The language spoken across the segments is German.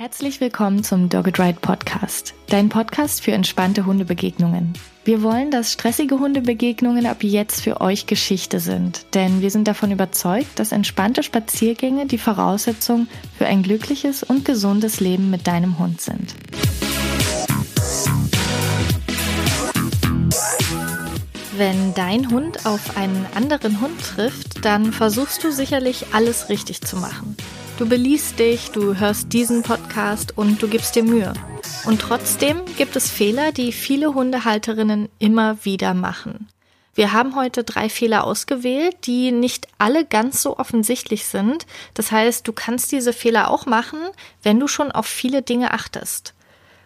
Herzlich willkommen zum Dogged Ride Podcast, dein Podcast für entspannte Hundebegegnungen. Wir wollen, dass stressige Hundebegegnungen ab jetzt für euch Geschichte sind, denn wir sind davon überzeugt, dass entspannte Spaziergänge die Voraussetzung für ein glückliches und gesundes Leben mit deinem Hund sind. Wenn dein Hund auf einen anderen Hund trifft, dann versuchst du sicherlich alles richtig zu machen. Du beliest dich, du hörst diesen Podcast und du gibst dir Mühe. Und trotzdem gibt es Fehler, die viele Hundehalterinnen immer wieder machen. Wir haben heute drei Fehler ausgewählt, die nicht alle ganz so offensichtlich sind. Das heißt, du kannst diese Fehler auch machen, wenn du schon auf viele Dinge achtest.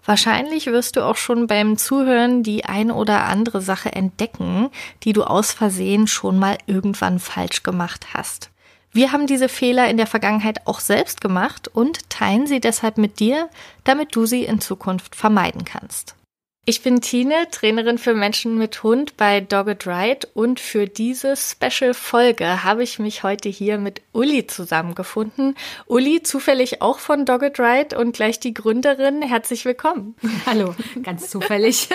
Wahrscheinlich wirst du auch schon beim Zuhören die ein oder andere Sache entdecken, die du aus Versehen schon mal irgendwann falsch gemacht hast. Wir haben diese Fehler in der Vergangenheit auch selbst gemacht und teilen sie deshalb mit dir, damit du sie in Zukunft vermeiden kannst. Ich bin Tine, Trainerin für Menschen mit Hund bei Dogged Ride und für diese Special-Folge habe ich mich heute hier mit Uli zusammengefunden. Uli, zufällig auch von Dogged Ride und gleich die Gründerin. Herzlich willkommen. Hallo, ganz zufällig.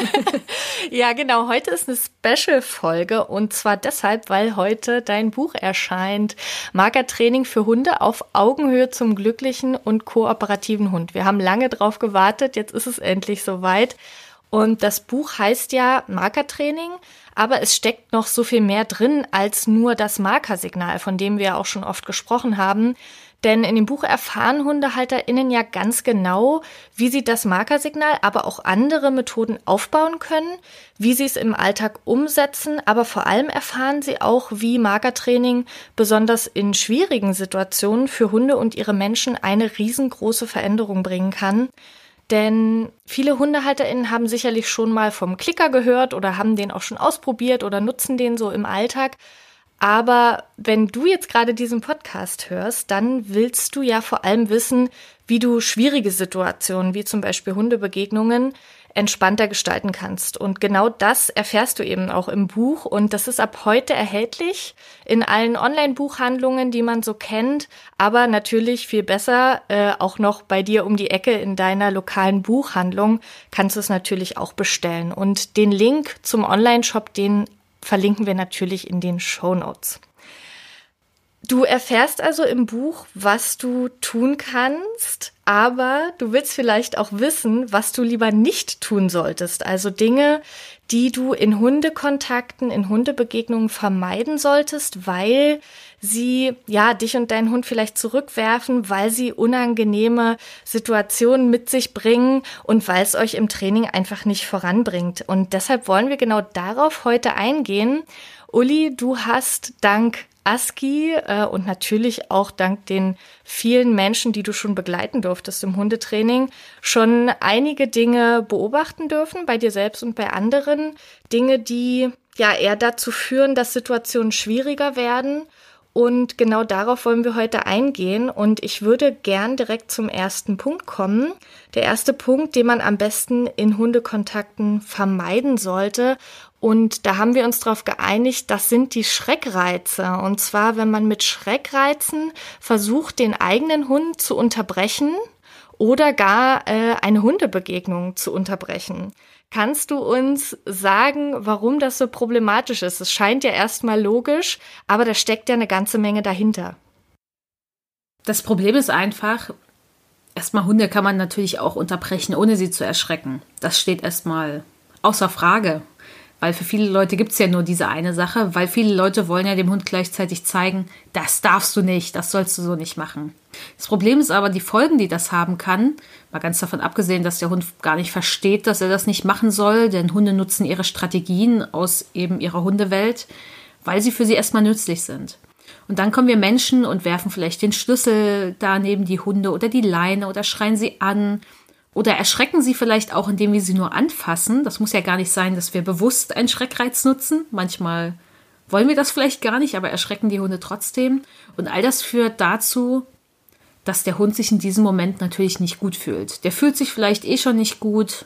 ja, genau. Heute ist eine Special-Folge und zwar deshalb, weil heute dein Buch erscheint. Markertraining für Hunde auf Augenhöhe zum glücklichen und kooperativen Hund. Wir haben lange drauf gewartet. Jetzt ist es endlich soweit. Und das Buch heißt ja Markertraining, aber es steckt noch so viel mehr drin als nur das Markersignal, von dem wir auch schon oft gesprochen haben. Denn in dem Buch erfahren HundehalterInnen ja ganz genau, wie sie das Markersignal, aber auch andere Methoden aufbauen können, wie sie es im Alltag umsetzen, aber vor allem erfahren sie auch, wie Markertraining besonders in schwierigen Situationen für Hunde und ihre Menschen eine riesengroße Veränderung bringen kann. Denn viele HundehalterInnen haben sicherlich schon mal vom Klicker gehört oder haben den auch schon ausprobiert oder nutzen den so im Alltag. Aber wenn du jetzt gerade diesen Podcast hörst, dann willst du ja vor allem wissen, wie du schwierige Situationen, wie zum Beispiel Hundebegegnungen, entspannter gestalten kannst. Und genau das erfährst du eben auch im Buch. Und das ist ab heute erhältlich in allen Online-Buchhandlungen, die man so kennt. Aber natürlich viel besser, äh, auch noch bei dir um die Ecke in deiner lokalen Buchhandlung kannst du es natürlich auch bestellen. Und den Link zum Online-Shop, den verlinken wir natürlich in den Show Notes. Du erfährst also im Buch, was du tun kannst, aber du willst vielleicht auch wissen, was du lieber nicht tun solltest. Also Dinge, die du in Hundekontakten, in Hundebegegnungen vermeiden solltest, weil sie ja dich und deinen Hund vielleicht zurückwerfen, weil sie unangenehme Situationen mit sich bringen und weil es euch im Training einfach nicht voranbringt. Und deshalb wollen wir genau darauf heute eingehen. Uli, du hast dank ASCII äh, und natürlich auch dank den vielen Menschen, die du schon begleiten durftest im Hundetraining, schon einige Dinge beobachten dürfen, bei dir selbst und bei anderen. Dinge, die ja eher dazu führen, dass Situationen schwieriger werden. Und genau darauf wollen wir heute eingehen. Und ich würde gern direkt zum ersten Punkt kommen. Der erste Punkt, den man am besten in Hundekontakten vermeiden sollte. Und da haben wir uns darauf geeinigt, das sind die Schreckreize. Und zwar, wenn man mit Schreckreizen versucht, den eigenen Hund zu unterbrechen oder gar äh, eine Hundebegegnung zu unterbrechen. Kannst du uns sagen, warum das so problematisch ist? Es scheint ja erstmal logisch, aber da steckt ja eine ganze Menge dahinter. Das Problem ist einfach, erstmal Hunde kann man natürlich auch unterbrechen, ohne sie zu erschrecken. Das steht erstmal außer Frage. Weil für viele Leute gibt es ja nur diese eine Sache, weil viele Leute wollen ja dem Hund gleichzeitig zeigen, das darfst du nicht, das sollst du so nicht machen. Das Problem ist aber die Folgen, die das haben kann, mal ganz davon abgesehen, dass der Hund gar nicht versteht, dass er das nicht machen soll, denn Hunde nutzen ihre Strategien aus eben ihrer Hundewelt, weil sie für sie erstmal nützlich sind. Und dann kommen wir Menschen und werfen vielleicht den Schlüssel da neben die Hunde oder die Leine oder schreien sie an oder erschrecken sie vielleicht auch, indem wir sie nur anfassen. Das muss ja gar nicht sein, dass wir bewusst einen Schreckreiz nutzen. Manchmal wollen wir das vielleicht gar nicht, aber erschrecken die Hunde trotzdem. Und all das führt dazu, dass der Hund sich in diesem Moment natürlich nicht gut fühlt. Der fühlt sich vielleicht eh schon nicht gut,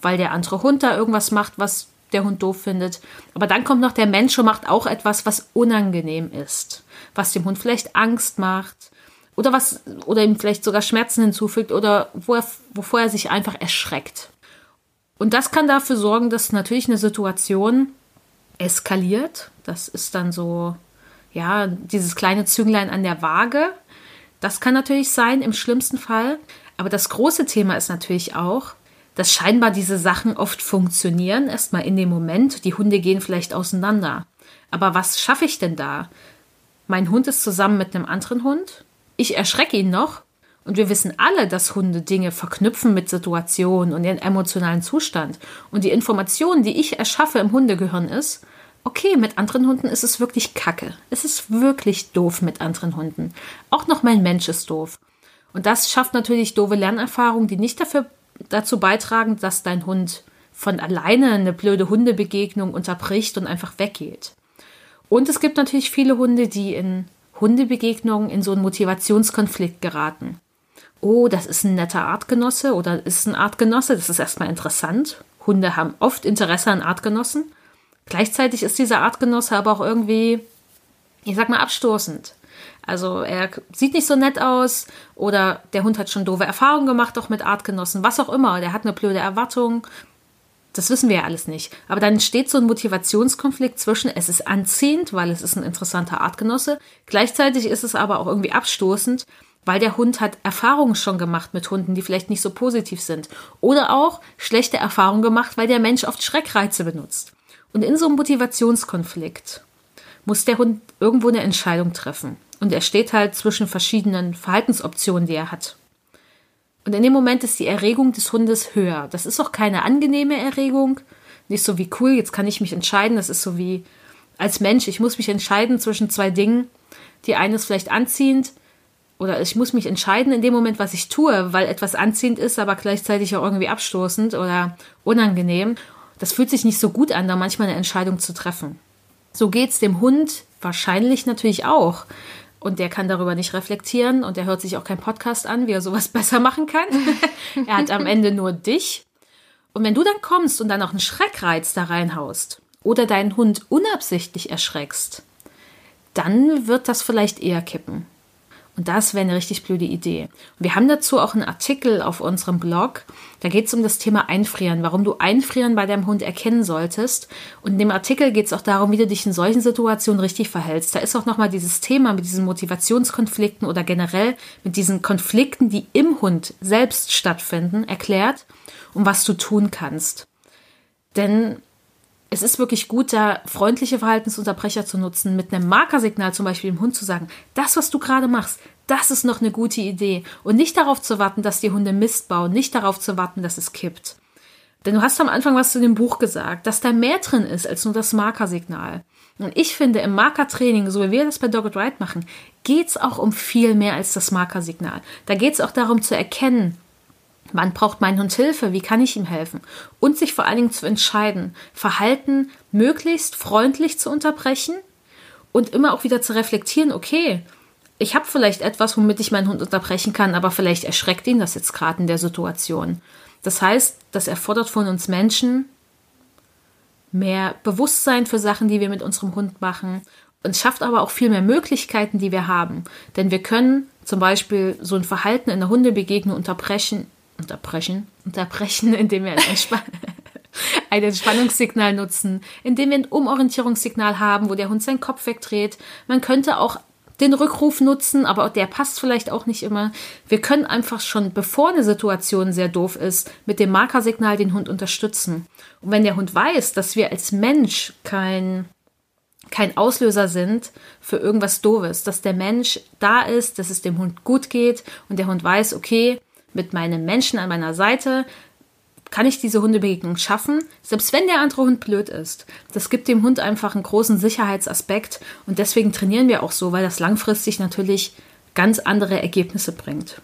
weil der andere Hund da irgendwas macht, was der Hund doof findet. Aber dann kommt noch der Mensch und macht auch etwas, was unangenehm ist, was dem Hund vielleicht Angst macht oder was, oder ihm vielleicht sogar Schmerzen hinzufügt oder wo er, wovor er sich einfach erschreckt. Und das kann dafür sorgen, dass natürlich eine Situation eskaliert. Das ist dann so, ja, dieses kleine Zünglein an der Waage. Das kann natürlich sein im schlimmsten Fall. Aber das große Thema ist natürlich auch, dass scheinbar diese Sachen oft funktionieren, erstmal in dem Moment. Die Hunde gehen vielleicht auseinander. Aber was schaffe ich denn da? Mein Hund ist zusammen mit einem anderen Hund ich erschrecke ihn noch. Und wir wissen alle, dass Hunde Dinge verknüpfen mit Situationen und ihren emotionalen Zustand. Und die Information, die ich erschaffe im Hundegehirn ist, okay, mit anderen Hunden ist es wirklich kacke. Es ist wirklich doof mit anderen Hunden. Auch noch mein Mensch ist doof. Und das schafft natürlich doofe Lernerfahrungen, die nicht dafür, dazu beitragen, dass dein Hund von alleine eine blöde Hundebegegnung unterbricht und einfach weggeht. Und es gibt natürlich viele Hunde, die in Hundebegegnungen in so einen Motivationskonflikt geraten. Oh, das ist ein netter Artgenosse oder ist ein Artgenosse, das ist erstmal interessant. Hunde haben oft Interesse an Artgenossen. Gleichzeitig ist dieser Artgenosse aber auch irgendwie, ich sag mal, abstoßend. Also er sieht nicht so nett aus oder der Hund hat schon doofe Erfahrungen gemacht, auch mit Artgenossen, was auch immer. Der hat eine blöde Erwartung das wissen wir ja alles nicht. Aber dann entsteht so ein Motivationskonflikt zwischen, es ist anziehend, weil es ist ein interessanter Artgenosse. Gleichzeitig ist es aber auch irgendwie abstoßend, weil der Hund hat Erfahrungen schon gemacht mit Hunden, die vielleicht nicht so positiv sind. Oder auch schlechte Erfahrungen gemacht, weil der Mensch oft Schreckreize benutzt. Und in so einem Motivationskonflikt muss der Hund irgendwo eine Entscheidung treffen. Und er steht halt zwischen verschiedenen Verhaltensoptionen, die er hat. Und in dem Moment ist die Erregung des Hundes höher. Das ist auch keine angenehme Erregung. Nicht so wie cool, jetzt kann ich mich entscheiden. Das ist so wie als Mensch, ich muss mich entscheiden zwischen zwei Dingen. Die eine ist vielleicht anziehend oder ich muss mich entscheiden in dem Moment, was ich tue, weil etwas anziehend ist, aber gleichzeitig auch irgendwie abstoßend oder unangenehm. Das fühlt sich nicht so gut an, da manchmal eine Entscheidung zu treffen. So geht's dem Hund wahrscheinlich natürlich auch und der kann darüber nicht reflektieren und er hört sich auch keinen Podcast an, wie er sowas besser machen kann. er hat am Ende nur dich. Und wenn du dann kommst und dann noch einen Schreckreiz da reinhaust oder deinen Hund unabsichtlich erschreckst, dann wird das vielleicht eher kippen. Und das wäre eine richtig blöde Idee. wir haben dazu auch einen Artikel auf unserem Blog. Da geht es um das Thema Einfrieren, warum du Einfrieren bei deinem Hund erkennen solltest. Und in dem Artikel geht es auch darum, wie du dich in solchen Situationen richtig verhältst. Da ist auch nochmal dieses Thema mit diesen Motivationskonflikten oder generell mit diesen Konflikten, die im Hund selbst stattfinden, erklärt und was du tun kannst. Denn es ist wirklich gut, da freundliche Verhaltensunterbrecher zu nutzen, mit einem Markersignal zum Beispiel dem Hund zu sagen, das, was du gerade machst, das ist noch eine gute Idee. Und nicht darauf zu warten, dass die Hunde Mist bauen, nicht darauf zu warten, dass es kippt. Denn du hast am Anfang was zu dem Buch gesagt, dass da mehr drin ist als nur das Markersignal. Und ich finde, im Markertraining, so wie wir das bei Dogged Ride machen, geht es auch um viel mehr als das Markersignal. Da geht es auch darum zu erkennen, Wann braucht mein Hund Hilfe? Wie kann ich ihm helfen? Und sich vor allen Dingen zu entscheiden, Verhalten möglichst freundlich zu unterbrechen und immer auch wieder zu reflektieren, okay, ich habe vielleicht etwas, womit ich meinen Hund unterbrechen kann, aber vielleicht erschreckt ihn das jetzt gerade in der Situation. Das heißt, das erfordert von uns Menschen mehr Bewusstsein für Sachen, die wir mit unserem Hund machen und schafft aber auch viel mehr Möglichkeiten, die wir haben. Denn wir können zum Beispiel so ein Verhalten in der Hundebegegnung unterbrechen, unterbrechen, unterbrechen, indem wir ein, Entspann ein Entspannungssignal nutzen, indem wir ein Umorientierungssignal haben, wo der Hund seinen Kopf wegdreht. Man könnte auch den Rückruf nutzen, aber der passt vielleicht auch nicht immer. Wir können einfach schon, bevor eine Situation sehr doof ist, mit dem Markersignal den Hund unterstützen. Und wenn der Hund weiß, dass wir als Mensch kein, kein Auslöser sind für irgendwas Doofes, dass der Mensch da ist, dass es dem Hund gut geht und der Hund weiß, okay, mit meinem Menschen an meiner Seite kann ich diese Hundebegegnung schaffen, selbst wenn der andere Hund blöd ist. Das gibt dem Hund einfach einen großen Sicherheitsaspekt und deswegen trainieren wir auch so, weil das langfristig natürlich ganz andere Ergebnisse bringt.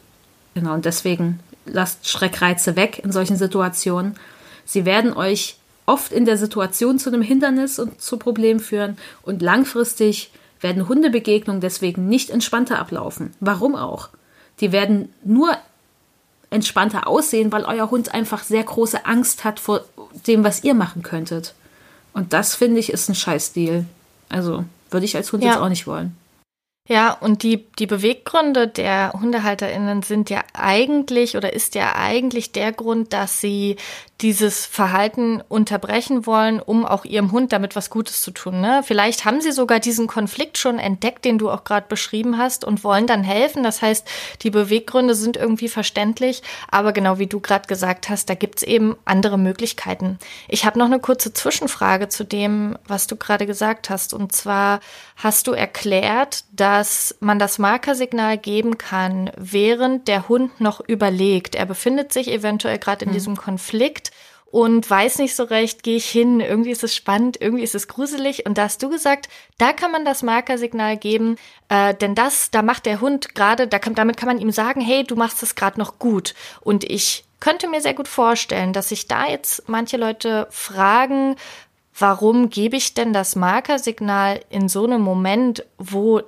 Genau, und deswegen lasst Schreckreize weg in solchen Situationen. Sie werden euch oft in der Situation zu einem Hindernis und zu Problemen führen und langfristig werden Hundebegegnungen deswegen nicht entspannter ablaufen. Warum auch? Die werden nur entspannter aussehen, weil euer Hund einfach sehr große Angst hat vor dem, was ihr machen könntet. Und das finde ich ist ein Scheißdeal. Also würde ich als Hund ja. jetzt auch nicht wollen. Ja, und die, die Beweggründe der HundehalterInnen sind ja eigentlich oder ist ja eigentlich der Grund, dass sie dieses Verhalten unterbrechen wollen, um auch ihrem Hund damit was Gutes zu tun. Ne? Vielleicht haben sie sogar diesen Konflikt schon entdeckt, den du auch gerade beschrieben hast, und wollen dann helfen. Das heißt, die Beweggründe sind irgendwie verständlich, aber genau wie du gerade gesagt hast, da gibt's eben andere Möglichkeiten. Ich habe noch eine kurze Zwischenfrage zu dem, was du gerade gesagt hast. Und zwar hast du erklärt, dass man das Markersignal geben kann, während der Hund noch überlegt. Er befindet sich eventuell gerade in hm. diesem Konflikt und weiß nicht so recht, gehe ich hin, irgendwie ist es spannend, irgendwie ist es gruselig. Und da hast du gesagt, da kann man das Markersignal geben, äh, denn das, da macht der Hund gerade, da kann, damit kann man ihm sagen, hey, du machst es gerade noch gut. Und ich könnte mir sehr gut vorstellen, dass sich da jetzt manche Leute fragen, warum gebe ich denn das Markersignal in so einem Moment, wo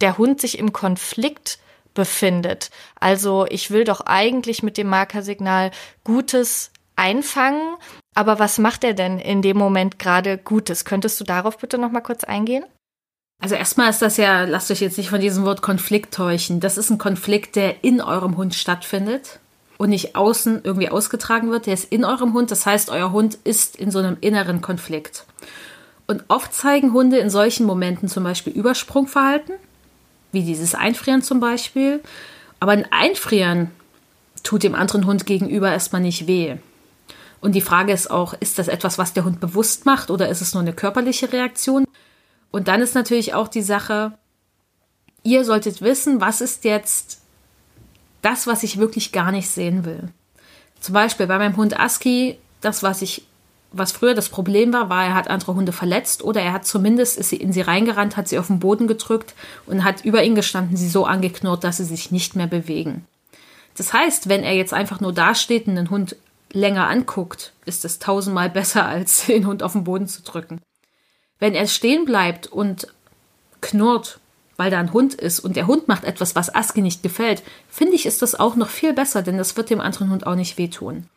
der Hund sich im Konflikt befindet. Also ich will doch eigentlich mit dem Markersignal Gutes einfangen. Aber was macht er denn in dem Moment gerade Gutes? Könntest du darauf bitte noch mal kurz eingehen? Also erstmal ist das ja, lasst euch jetzt nicht von diesem Wort Konflikt täuschen. Das ist ein Konflikt, der in eurem Hund stattfindet und nicht außen irgendwie ausgetragen wird. Der ist in eurem Hund. Das heißt, euer Hund ist in so einem inneren Konflikt. Und oft zeigen Hunde in solchen Momenten zum Beispiel Übersprungverhalten, wie dieses Einfrieren zum Beispiel. Aber ein Einfrieren tut dem anderen Hund gegenüber erstmal nicht weh. Und die Frage ist auch, ist das etwas, was der Hund bewusst macht oder ist es nur eine körperliche Reaktion? Und dann ist natürlich auch die Sache, ihr solltet wissen, was ist jetzt das, was ich wirklich gar nicht sehen will. Zum Beispiel bei meinem Hund Aski, das, was ich, was früher das Problem war, war, er hat andere Hunde verletzt oder er hat zumindest, ist sie in sie reingerannt, hat sie auf den Boden gedrückt und hat über ihn gestanden, sie so angeknurrt, dass sie sich nicht mehr bewegen. Das heißt, wenn er jetzt einfach nur dasteht und den Hund länger anguckt, ist es tausendmal besser, als den Hund auf den Boden zu drücken. Wenn er stehen bleibt und knurrt, weil da ein Hund ist und der Hund macht etwas, was Aski nicht gefällt, finde ich, ist das auch noch viel besser, denn das wird dem anderen Hund auch nicht wehtun.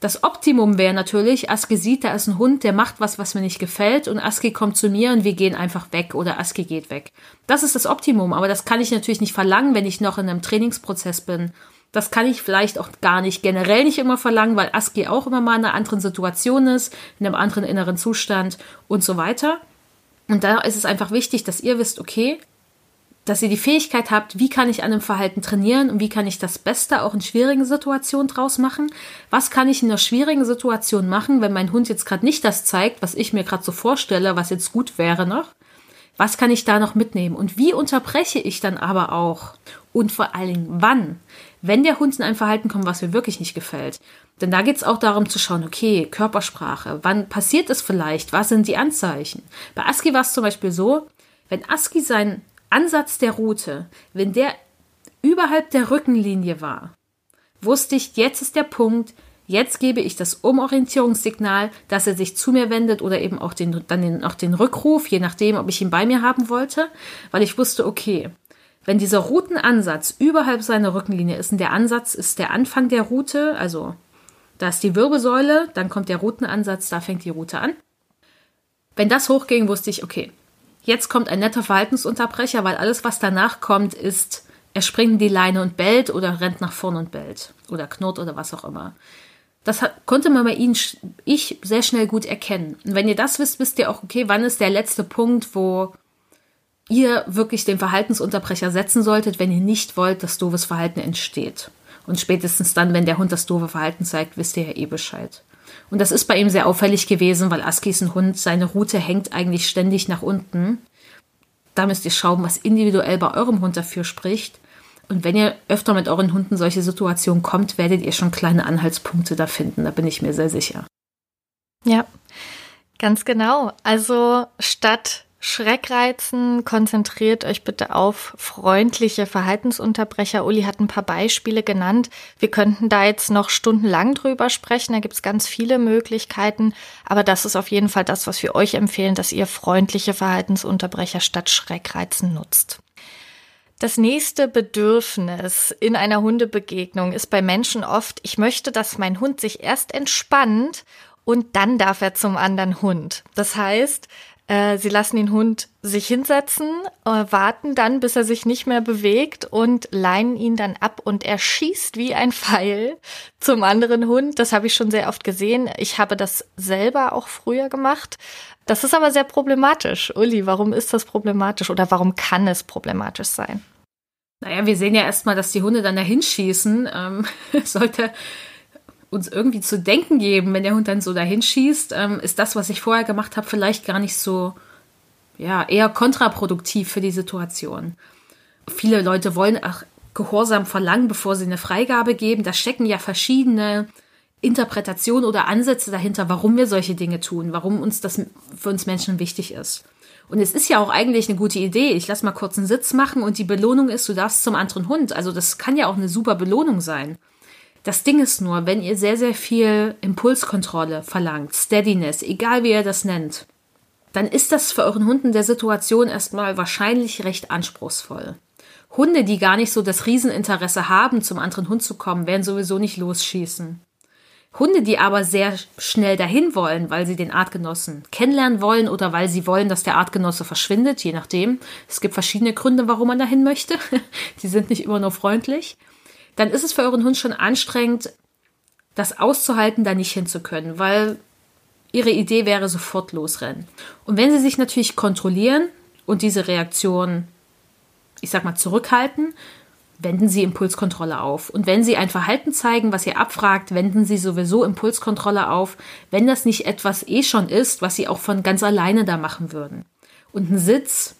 Das Optimum wäre natürlich, Aski sieht, da ist ein Hund, der macht was, was mir nicht gefällt und Aski kommt zu mir und wir gehen einfach weg oder Aski geht weg. Das ist das Optimum, aber das kann ich natürlich nicht verlangen, wenn ich noch in einem Trainingsprozess bin das kann ich vielleicht auch gar nicht generell nicht immer verlangen, weil ASCII auch immer mal in einer anderen Situation ist, in einem anderen inneren Zustand und so weiter. Und da ist es einfach wichtig, dass ihr wisst, okay, dass ihr die Fähigkeit habt, wie kann ich an einem Verhalten trainieren und wie kann ich das Beste auch in schwierigen Situationen draus machen? Was kann ich in einer schwierigen Situation machen, wenn mein Hund jetzt gerade nicht das zeigt, was ich mir gerade so vorstelle, was jetzt gut wäre noch? Was kann ich da noch mitnehmen? Und wie unterbreche ich dann aber auch? Und vor allen Dingen, wann? wenn der Hund in ein Verhalten kommt, was mir wirklich nicht gefällt. Denn da geht es auch darum zu schauen, okay, Körpersprache, wann passiert es vielleicht, was sind die Anzeichen? Bei Aski war es zum Beispiel so, wenn Aski sein Ansatz der Route, wenn der überhalb der Rückenlinie war, wusste ich, jetzt ist der Punkt, jetzt gebe ich das Umorientierungssignal, dass er sich zu mir wendet oder eben auch den, dann den, auch den Rückruf, je nachdem, ob ich ihn bei mir haben wollte, weil ich wusste, okay, wenn dieser Routenansatz überhalb seiner Rückenlinie ist und der Ansatz ist der Anfang der Route, also da ist die Wirbelsäule, dann kommt der Routenansatz, da fängt die Route an. Wenn das hochging, wusste ich, okay, jetzt kommt ein netter Verhaltensunterbrecher, weil alles, was danach kommt, ist, er springt in die Leine und bellt oder rennt nach vorn und bellt oder knurrt oder was auch immer. Das konnte man bei Ihnen, ich, sehr schnell gut erkennen. Und wenn ihr das wisst, wisst ihr auch, okay, wann ist der letzte Punkt, wo ihr wirklich den Verhaltensunterbrecher setzen solltet, wenn ihr nicht wollt, dass doofes Verhalten entsteht. Und spätestens dann, wenn der Hund das doofe Verhalten zeigt, wisst ihr ja eh Bescheid. Und das ist bei ihm sehr auffällig gewesen, weil Aski ist ein Hund, seine Route hängt eigentlich ständig nach unten. Da müsst ihr schauen, was individuell bei eurem Hund dafür spricht. Und wenn ihr öfter mit euren Hunden solche Situationen kommt, werdet ihr schon kleine Anhaltspunkte da finden. Da bin ich mir sehr sicher. Ja, ganz genau. Also statt Schreckreizen, konzentriert euch bitte auf freundliche Verhaltensunterbrecher. Uli hat ein paar Beispiele genannt. Wir könnten da jetzt noch stundenlang drüber sprechen. Da gibt es ganz viele Möglichkeiten. Aber das ist auf jeden Fall das, was wir euch empfehlen, dass ihr freundliche Verhaltensunterbrecher statt Schreckreizen nutzt. Das nächste Bedürfnis in einer Hundebegegnung ist bei Menschen oft, ich möchte, dass mein Hund sich erst entspannt und dann darf er zum anderen Hund. Das heißt, sie lassen den Hund sich hinsetzen, äh, warten dann, bis er sich nicht mehr bewegt und leinen ihn dann ab und er schießt wie ein Pfeil zum anderen Hund. Das habe ich schon sehr oft gesehen. Ich habe das selber auch früher gemacht. Das ist aber sehr problematisch. Uli, warum ist das problematisch oder warum kann es problematisch sein? Naja, wir sehen ja erstmal, dass die Hunde dann dahin schießen. Ähm, sollte uns irgendwie zu denken geben, wenn der Hund dann so dahin schießt, ähm, ist das, was ich vorher gemacht habe, vielleicht gar nicht so, ja, eher kontraproduktiv für die Situation. Viele Leute wollen auch Gehorsam verlangen, bevor sie eine Freigabe geben. Da stecken ja verschiedene Interpretationen oder Ansätze dahinter, warum wir solche Dinge tun, warum uns das für uns Menschen wichtig ist. Und es ist ja auch eigentlich eine gute Idee. Ich lass mal kurz einen Sitz machen und die Belohnung ist, du darfst zum anderen Hund. Also das kann ja auch eine super Belohnung sein. Das Ding ist nur, wenn ihr sehr, sehr viel Impulskontrolle verlangt, Steadiness, egal wie ihr das nennt, dann ist das für euren Hund in der Situation erstmal wahrscheinlich recht anspruchsvoll. Hunde, die gar nicht so das Rieseninteresse haben, zum anderen Hund zu kommen, werden sowieso nicht losschießen. Hunde, die aber sehr schnell dahin wollen, weil sie den Artgenossen kennenlernen wollen oder weil sie wollen, dass der Artgenosse verschwindet, je nachdem. Es gibt verschiedene Gründe, warum man dahin möchte. die sind nicht immer nur freundlich dann ist es für euren Hund schon anstrengend, das auszuhalten, da nicht hinzukönnen, weil ihre Idee wäre sofort losrennen. Und wenn sie sich natürlich kontrollieren und diese Reaktion, ich sag mal, zurückhalten, wenden sie Impulskontrolle auf. Und wenn sie ein Verhalten zeigen, was ihr abfragt, wenden sie sowieso Impulskontrolle auf, wenn das nicht etwas eh schon ist, was sie auch von ganz alleine da machen würden. Und ein Sitz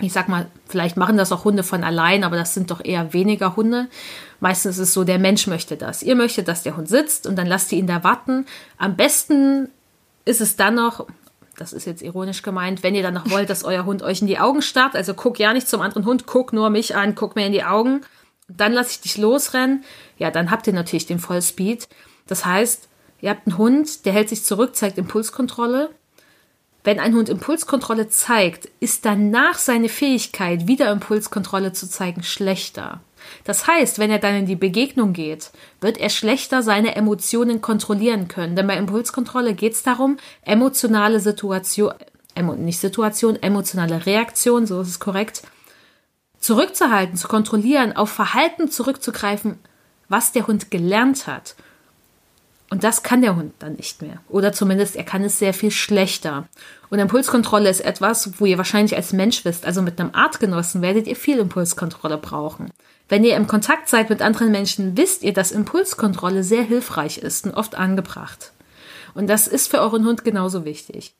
ich sag mal, vielleicht machen das auch Hunde von allein, aber das sind doch eher weniger Hunde. Meistens ist es so, der Mensch möchte das. Ihr möchtet, dass der Hund sitzt und dann lasst ihr ihn da warten. Am besten ist es dann noch, das ist jetzt ironisch gemeint, wenn ihr dann noch wollt, dass euer Hund euch in die Augen starrt. Also guck ja nicht zum anderen Hund, guck nur mich an, guck mir in die Augen. Dann lasse ich dich losrennen. Ja, dann habt ihr natürlich den Vollspeed. Das heißt, ihr habt einen Hund, der hält sich zurück, zeigt Impulskontrolle wenn ein Hund Impulskontrolle zeigt, ist danach seine Fähigkeit, wieder Impulskontrolle zu zeigen, schlechter. Das heißt, wenn er dann in die Begegnung geht, wird er schlechter seine Emotionen kontrollieren können. Denn bei Impulskontrolle geht es darum, emotionale Situation, nicht Situation, emotionale Reaktion, so ist es korrekt, zurückzuhalten, zu kontrollieren, auf Verhalten zurückzugreifen, was der Hund gelernt hat. Und das kann der Hund dann nicht mehr. Oder zumindest er kann es sehr viel schlechter. Und Impulskontrolle ist etwas, wo ihr wahrscheinlich als Mensch wisst, also mit einem Artgenossen werdet ihr viel Impulskontrolle brauchen. Wenn ihr im Kontakt seid mit anderen Menschen, wisst ihr, dass Impulskontrolle sehr hilfreich ist und oft angebracht. Und das ist für euren Hund genauso wichtig.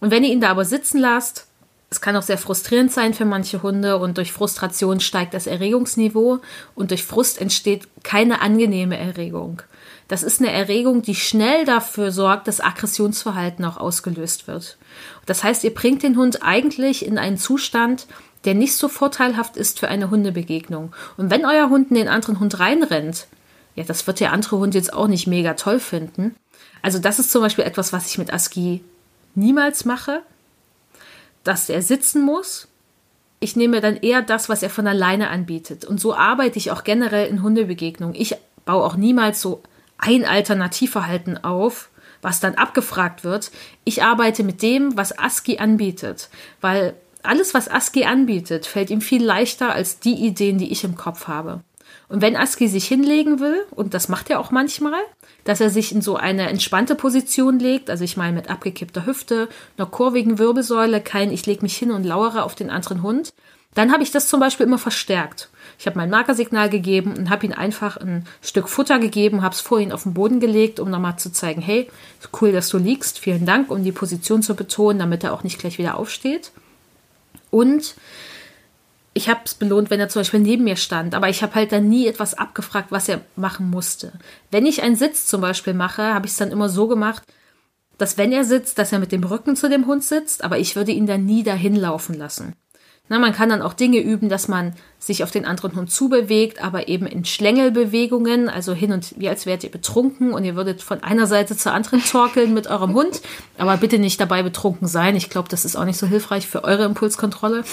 Und wenn ihr ihn da aber sitzen lasst, es kann auch sehr frustrierend sein für manche Hunde und durch Frustration steigt das Erregungsniveau und durch Frust entsteht keine angenehme Erregung. Das ist eine Erregung, die schnell dafür sorgt, dass Aggressionsverhalten auch ausgelöst wird. Das heißt, ihr bringt den Hund eigentlich in einen Zustand, der nicht so vorteilhaft ist für eine Hundebegegnung. Und wenn euer Hund in den anderen Hund reinrennt, ja, das wird der andere Hund jetzt auch nicht mega toll finden. Also das ist zum Beispiel etwas, was ich mit Aski niemals mache, dass er sitzen muss. Ich nehme dann eher das, was er von alleine anbietet. Und so arbeite ich auch generell in Hundebegegnungen. Ich baue auch niemals so ein Alternativverhalten auf, was dann abgefragt wird. Ich arbeite mit dem, was ASCII anbietet, weil alles, was ASCII anbietet, fällt ihm viel leichter als die Ideen, die ich im Kopf habe. Und wenn ASCII sich hinlegen will, und das macht er auch manchmal, dass er sich in so eine entspannte Position legt, also ich meine mit abgekippter Hüfte, einer kurvigen Wirbelsäule, kein ich lege mich hin und lauere auf den anderen Hund, dann habe ich das zum Beispiel immer verstärkt. Ich habe mein Markersignal gegeben und habe ihm einfach ein Stück Futter gegeben, habe es vor ihn auf den Boden gelegt, um nochmal zu zeigen, hey, cool, dass du liegst, vielen Dank, um die Position zu betonen, damit er auch nicht gleich wieder aufsteht. Und ich habe es belohnt, wenn er zum Beispiel neben mir stand, aber ich habe halt dann nie etwas abgefragt, was er machen musste. Wenn ich einen Sitz zum Beispiel mache, habe ich es dann immer so gemacht, dass wenn er sitzt, dass er mit dem Rücken zu dem Hund sitzt, aber ich würde ihn dann nie dahin laufen lassen. Na, man kann dann auch Dinge üben, dass man sich auf den anderen Hund zubewegt, aber eben in Schlängelbewegungen, also hin und wie als wärt ihr betrunken und ihr würdet von einer Seite zur anderen torkeln mit eurem Hund, aber bitte nicht dabei betrunken sein. Ich glaube, das ist auch nicht so hilfreich für eure Impulskontrolle.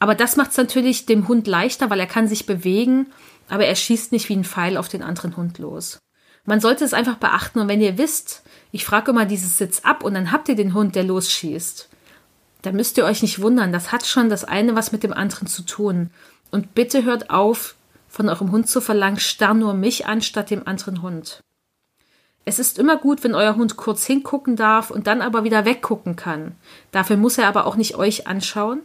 Aber das macht es natürlich dem Hund leichter, weil er kann sich bewegen, aber er schießt nicht wie ein Pfeil auf den anderen Hund los. Man sollte es einfach beachten und wenn ihr wisst, ich frage immer dieses Sitz ab und dann habt ihr den Hund, der losschießt, dann müsst ihr euch nicht wundern. Das hat schon das eine was mit dem anderen zu tun. Und bitte hört auf, von eurem Hund zu verlangen, starr nur mich an statt dem anderen Hund. Es ist immer gut, wenn euer Hund kurz hingucken darf und dann aber wieder weggucken kann. Dafür muss er aber auch nicht euch anschauen.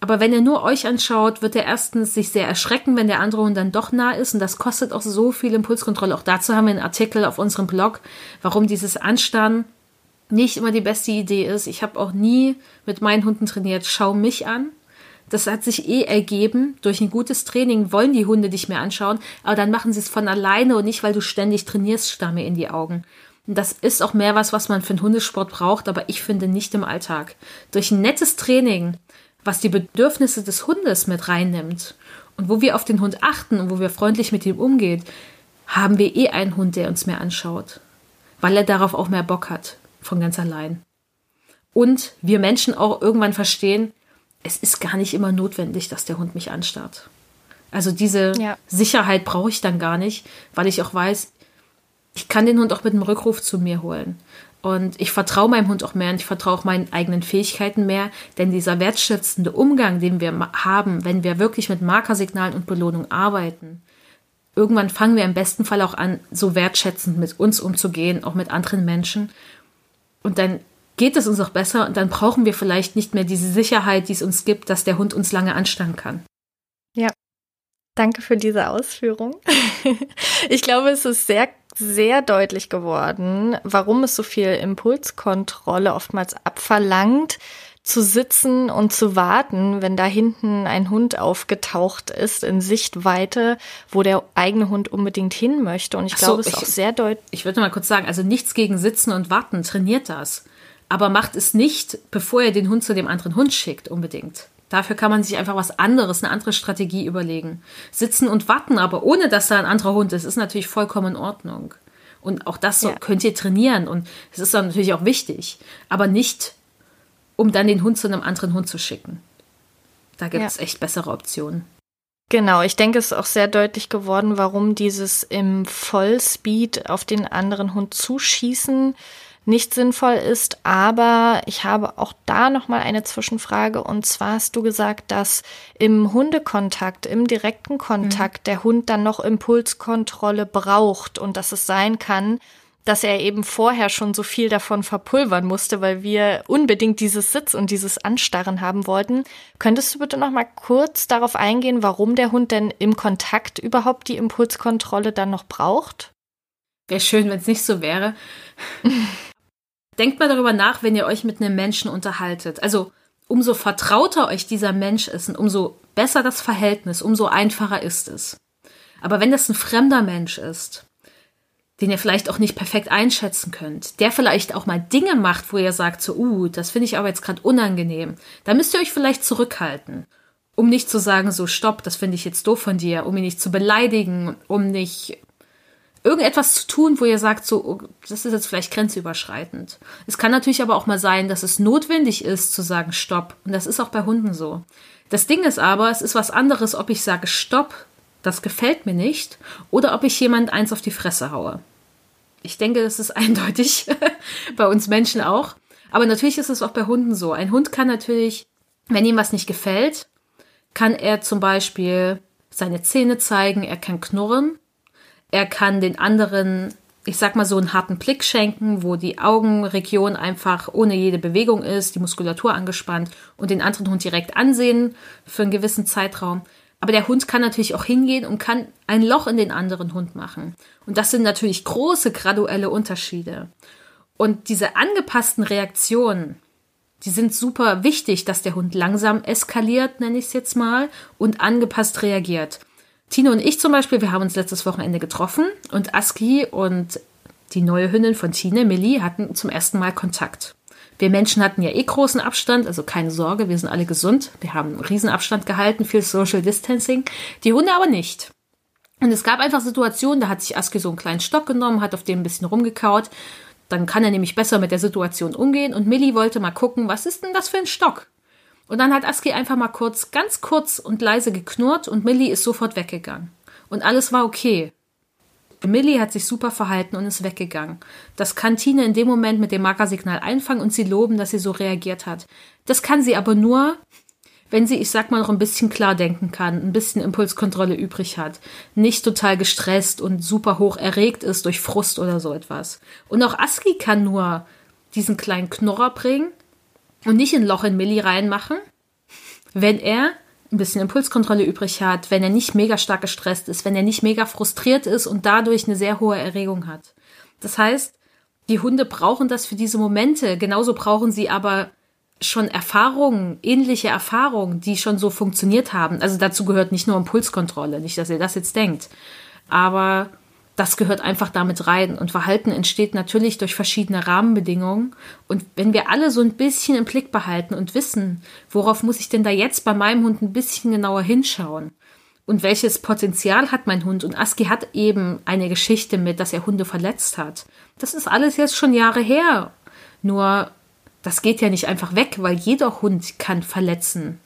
Aber wenn er nur euch anschaut, wird er erstens sich sehr erschrecken, wenn der andere Hund dann doch nah ist. Und das kostet auch so viel Impulskontrolle. Auch dazu haben wir einen Artikel auf unserem Blog, warum dieses Anstarren nicht immer die beste Idee ist. Ich habe auch nie mit meinen Hunden trainiert, schau mich an. Das hat sich eh ergeben. Durch ein gutes Training wollen die Hunde dich mehr anschauen, aber dann machen sie es von alleine und nicht, weil du ständig trainierst, Stamme in die Augen. Und das ist auch mehr was, was man für einen Hundesport braucht, aber ich finde nicht im Alltag. Durch ein nettes Training, was die Bedürfnisse des Hundes mit reinnimmt und wo wir auf den Hund achten und wo wir freundlich mit ihm umgehen, haben wir eh einen Hund, der uns mehr anschaut, weil er darauf auch mehr Bock hat, von ganz allein. Und wir Menschen auch irgendwann verstehen, es ist gar nicht immer notwendig, dass der Hund mich anstarrt. Also diese ja. Sicherheit brauche ich dann gar nicht, weil ich auch weiß, ich kann den Hund auch mit einem Rückruf zu mir holen. Und ich vertraue meinem Hund auch mehr und ich vertraue auch meinen eigenen Fähigkeiten mehr, denn dieser wertschätzende Umgang, den wir haben, wenn wir wirklich mit Markersignalen und Belohnung arbeiten, irgendwann fangen wir im besten Fall auch an, so wertschätzend mit uns umzugehen, auch mit anderen Menschen. Und dann geht es uns auch besser und dann brauchen wir vielleicht nicht mehr diese Sicherheit, die es uns gibt, dass der Hund uns lange anstarren kann. Ja, danke für diese Ausführung. ich glaube, es ist sehr, sehr deutlich geworden, warum es so viel Impulskontrolle oftmals abverlangt, zu sitzen und zu warten, wenn da hinten ein Hund aufgetaucht ist in Sichtweite, wo der eigene Hund unbedingt hin möchte. Und ich so, glaube, es ist auch sehr deutlich. Ich würde mal kurz sagen, also nichts gegen Sitzen und Warten, trainiert das aber macht es nicht, bevor er den Hund zu dem anderen Hund schickt, unbedingt. Dafür kann man sich einfach was anderes, eine andere Strategie überlegen. Sitzen und warten, aber ohne dass da ein anderer Hund ist, ist natürlich vollkommen in Ordnung. Und auch das so, ja. könnt ihr trainieren und es ist dann natürlich auch wichtig, aber nicht, um dann den Hund zu einem anderen Hund zu schicken. Da gibt es ja. echt bessere Optionen. Genau, ich denke, es ist auch sehr deutlich geworden, warum dieses im Vollspeed auf den anderen Hund zuschießen nicht sinnvoll ist. Aber ich habe auch da noch mal eine Zwischenfrage. Und zwar hast du gesagt, dass im Hundekontakt, im direkten Kontakt, mhm. der Hund dann noch Impulskontrolle braucht und dass es sein kann, dass er eben vorher schon so viel davon verpulvern musste, weil wir unbedingt dieses Sitz und dieses Anstarren haben wollten. Könntest du bitte noch mal kurz darauf eingehen, warum der Hund denn im Kontakt überhaupt die Impulskontrolle dann noch braucht? Wäre schön, wenn es nicht so wäre. Denkt mal darüber nach, wenn ihr euch mit einem Menschen unterhaltet. Also umso vertrauter euch dieser Mensch ist und umso besser das Verhältnis, umso einfacher ist es. Aber wenn das ein fremder Mensch ist, den ihr vielleicht auch nicht perfekt einschätzen könnt, der vielleicht auch mal Dinge macht, wo ihr sagt, so, uh, das finde ich aber jetzt gerade unangenehm, dann müsst ihr euch vielleicht zurückhalten, um nicht zu sagen, so, stopp, das finde ich jetzt doof von dir, um ihn nicht zu beleidigen, um nicht irgendetwas zu tun, wo ihr sagt, so, oh, das ist jetzt vielleicht grenzüberschreitend. Es kann natürlich aber auch mal sein, dass es notwendig ist zu sagen Stopp. Und das ist auch bei Hunden so. Das Ding ist aber, es ist was anderes, ob ich sage Stopp, das gefällt mir nicht, oder ob ich jemand eins auf die Fresse haue. Ich denke, das ist eindeutig bei uns Menschen auch. Aber natürlich ist es auch bei Hunden so. Ein Hund kann natürlich, wenn ihm was nicht gefällt, kann er zum Beispiel seine Zähne zeigen, er kann knurren, er kann den anderen, ich sag mal so einen harten Blick schenken, wo die Augenregion einfach ohne jede Bewegung ist, die Muskulatur angespannt und den anderen Hund direkt ansehen für einen gewissen Zeitraum. Aber der Hund kann natürlich auch hingehen und kann ein Loch in den anderen Hund machen. Und das sind natürlich große graduelle Unterschiede. Und diese angepassten Reaktionen, die sind super wichtig, dass der Hund langsam eskaliert, nenne ich es jetzt mal, und angepasst reagiert. Tino und ich zum Beispiel, wir haben uns letztes Wochenende getroffen und Aski und die neue Hündin von Tine, Millie, hatten zum ersten Mal Kontakt. Wir Menschen hatten ja eh großen Abstand, also keine Sorge, wir sind alle gesund. Wir haben Riesenabstand gehalten, viel Social Distancing. Die Hunde aber nicht. Und es gab einfach Situationen, da hat sich Aski so einen kleinen Stock genommen, hat auf dem ein bisschen rumgekaut. Dann kann er nämlich besser mit der Situation umgehen. Und Millie wollte mal gucken, was ist denn das für ein Stock? Und dann hat Aski einfach mal kurz, ganz kurz und leise geknurrt und Millie ist sofort weggegangen. Und alles war okay. Millie hat sich super verhalten und ist weggegangen. Das kann Tine in dem Moment mit dem Markersignal einfangen und sie loben, dass sie so reagiert hat. Das kann sie aber nur, wenn sie, ich sag mal, noch ein bisschen klar denken kann, ein bisschen Impulskontrolle übrig hat, nicht total gestresst und super hoch erregt ist durch Frust oder so etwas. Und auch Aski kann nur diesen kleinen Knorrer bringen und nicht ein Loch in Millie reinmachen, wenn er ein bisschen Impulskontrolle übrig hat, wenn er nicht mega stark gestresst ist, wenn er nicht mega frustriert ist und dadurch eine sehr hohe Erregung hat. Das heißt, die Hunde brauchen das für diese Momente. Genauso brauchen sie aber schon Erfahrungen, ähnliche Erfahrungen, die schon so funktioniert haben. Also dazu gehört nicht nur Impulskontrolle, nicht, dass ihr das jetzt denkt. Aber das gehört einfach damit rein. Und Verhalten entsteht natürlich durch verschiedene Rahmenbedingungen. Und wenn wir alle so ein bisschen im Blick behalten und wissen, worauf muss ich denn da jetzt bei meinem Hund ein bisschen genauer hinschauen? Und welches Potenzial hat mein Hund? Und Aski hat eben eine Geschichte mit, dass er Hunde verletzt hat. Das ist alles jetzt schon Jahre her. Nur, das geht ja nicht einfach weg, weil jeder Hund kann verletzen.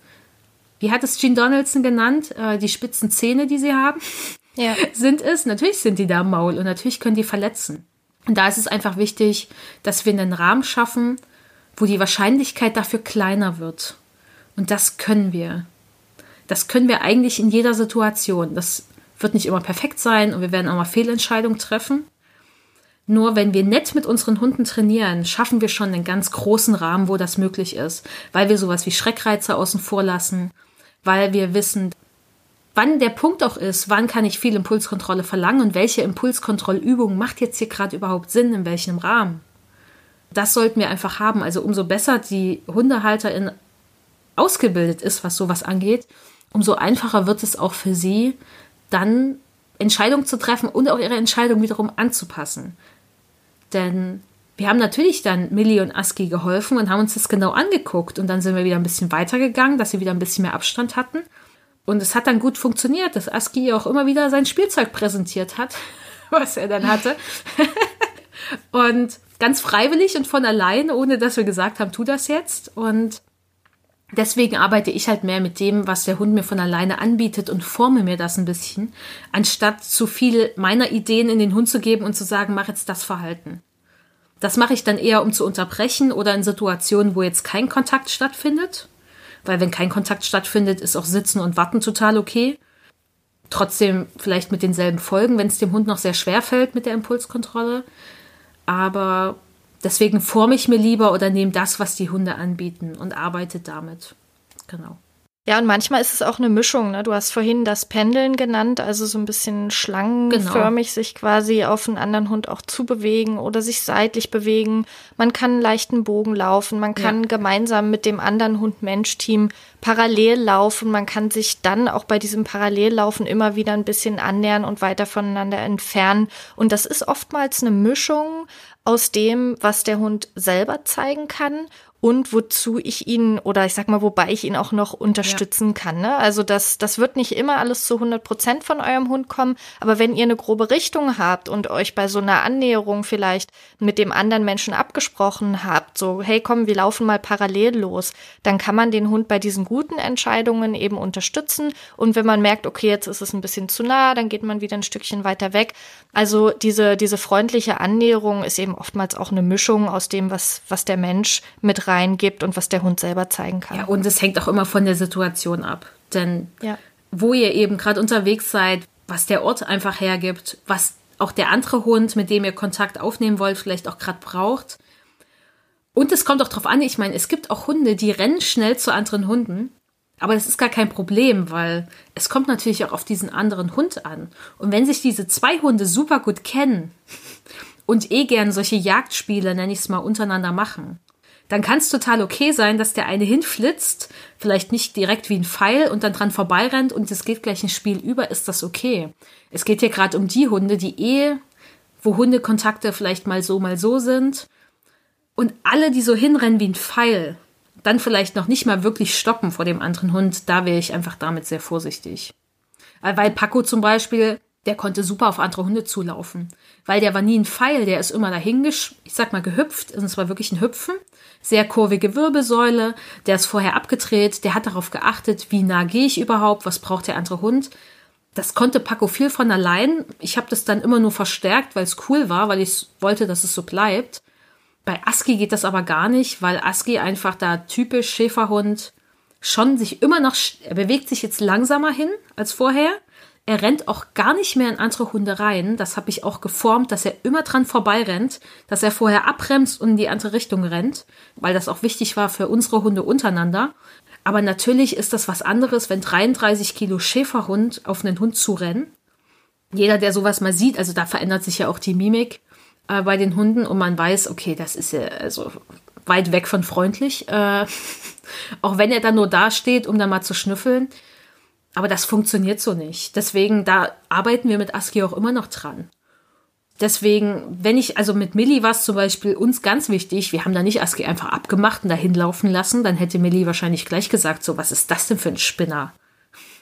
Wie hat es Gene Donaldson genannt? Äh, die spitzen Zähne, die sie haben ja. sind es. Natürlich sind die da im Maul und natürlich können die verletzen. Und da ist es einfach wichtig, dass wir einen Rahmen schaffen, wo die Wahrscheinlichkeit dafür kleiner wird. Und das können wir. Das können wir eigentlich in jeder Situation. Das wird nicht immer perfekt sein und wir werden auch mal Fehlentscheidungen treffen. Nur wenn wir nett mit unseren Hunden trainieren, schaffen wir schon einen ganz großen Rahmen, wo das möglich ist, weil wir sowas wie Schreckreize außen vor lassen, weil wir wissen, wann der Punkt auch ist, wann kann ich viel Impulskontrolle verlangen und welche Impulskontrollübung macht jetzt hier gerade überhaupt Sinn, in welchem Rahmen. Das sollten wir einfach haben. Also umso besser die Hundehalterin ausgebildet ist, was sowas angeht, umso einfacher wird es auch für sie, dann Entscheidungen zu treffen und auch ihre Entscheidung wiederum anzupassen. Denn wir haben natürlich dann Millie und Aski geholfen und haben uns das genau angeguckt und dann sind wir wieder ein bisschen weitergegangen, dass sie wieder ein bisschen mehr Abstand hatten. Und es hat dann gut funktioniert, dass Aski auch immer wieder sein Spielzeug präsentiert hat, was er dann hatte. und ganz freiwillig und von allein, ohne dass wir gesagt haben, tu das jetzt. Und deswegen arbeite ich halt mehr mit dem, was der Hund mir von alleine anbietet und forme mir das ein bisschen, anstatt zu viel meiner Ideen in den Hund zu geben und zu sagen, mach jetzt das Verhalten. Das mache ich dann eher, um zu unterbrechen oder in Situationen, wo jetzt kein Kontakt stattfindet weil wenn kein Kontakt stattfindet, ist auch Sitzen und Warten total okay. Trotzdem vielleicht mit denselben Folgen, wenn es dem Hund noch sehr schwer fällt mit der Impulskontrolle. Aber deswegen forme ich mir lieber oder nehme das, was die Hunde anbieten und arbeite damit. Genau. Ja, und manchmal ist es auch eine Mischung. Ne? Du hast vorhin das Pendeln genannt, also so ein bisschen schlangenförmig genau. sich quasi auf einen anderen Hund auch zubewegen oder sich seitlich bewegen. Man kann einen leichten Bogen laufen, man kann ja. gemeinsam mit dem anderen Hund-Mensch-Team parallel laufen. Man kann sich dann auch bei diesem Parallellaufen immer wieder ein bisschen annähern und weiter voneinander entfernen. Und das ist oftmals eine Mischung aus dem, was der Hund selber zeigen kann und wozu ich ihn oder ich sag mal, wobei ich ihn auch noch unterstützen ja. kann. Ne? Also das, das wird nicht immer alles zu 100 Prozent von eurem Hund kommen, aber wenn ihr eine grobe Richtung habt und euch bei so einer Annäherung vielleicht mit dem anderen Menschen abgesprochen habt, so hey komm, wir laufen mal parallel los, dann kann man den Hund bei diesen guten Entscheidungen eben unterstützen und wenn man merkt, okay, jetzt ist es ein bisschen zu nah, dann geht man wieder ein Stückchen weiter weg. Also diese, diese freundliche Annäherung ist eben oftmals auch eine Mischung aus dem, was, was der Mensch mit reingibt und was der Hund selber zeigen kann. Ja, und es hängt auch immer von der Situation ab. Denn ja. wo ihr eben gerade unterwegs seid, was der Ort einfach hergibt, was auch der andere Hund, mit dem ihr Kontakt aufnehmen wollt, vielleicht auch gerade braucht. Und es kommt auch drauf an, ich meine, es gibt auch Hunde, die rennen schnell zu anderen Hunden. Aber das ist gar kein Problem, weil es kommt natürlich auch auf diesen anderen Hund an. Und wenn sich diese zwei Hunde super gut kennen und eh gern solche Jagdspiele, nenne ich es mal, untereinander machen, dann kann es total okay sein, dass der eine hinflitzt, vielleicht nicht direkt wie ein Pfeil und dann dran vorbeirennt und es geht gleich ein Spiel über, ist das okay. Es geht hier gerade um die Hunde, die eh, wo Hundekontakte vielleicht mal so, mal so sind. Und alle, die so hinrennen wie ein Pfeil, dann vielleicht noch nicht mal wirklich stoppen vor dem anderen Hund, da wäre ich einfach damit sehr vorsichtig. Weil Paco zum Beispiel, der konnte super auf andere Hunde zulaufen. Weil der war nie ein Pfeil, der ist immer dahin, ich sag mal, gehüpft. Und es war wirklich ein Hüpfen. Sehr kurvige Wirbelsäule. Der ist vorher abgedreht. Der hat darauf geachtet, wie nah gehe ich überhaupt, was braucht der andere Hund. Das konnte Paco viel von allein. Ich habe das dann immer nur verstärkt, weil es cool war, weil ich wollte, dass es so bleibt. Bei Aski geht das aber gar nicht, weil Aski einfach da typisch Schäferhund schon sich immer noch, er bewegt sich jetzt langsamer hin als vorher. Er rennt auch gar nicht mehr in andere Hunde rein. Das habe ich auch geformt, dass er immer dran vorbei rennt, dass er vorher abbremst und in die andere Richtung rennt, weil das auch wichtig war für unsere Hunde untereinander. Aber natürlich ist das was anderes, wenn 33 Kilo Schäferhund auf einen Hund zurennen. Jeder, der sowas mal sieht, also da verändert sich ja auch die Mimik äh, bei den Hunden und man weiß, okay, das ist ja also weit weg von freundlich. Äh, auch wenn er dann nur da steht, um dann mal zu schnüffeln. Aber das funktioniert so nicht. Deswegen, da arbeiten wir mit ASCII auch immer noch dran. Deswegen, wenn ich, also mit Millie war es zum Beispiel uns ganz wichtig, wir haben da nicht ASCII einfach abgemacht und dahin laufen lassen, dann hätte Millie wahrscheinlich gleich gesagt, so, was ist das denn für ein Spinner?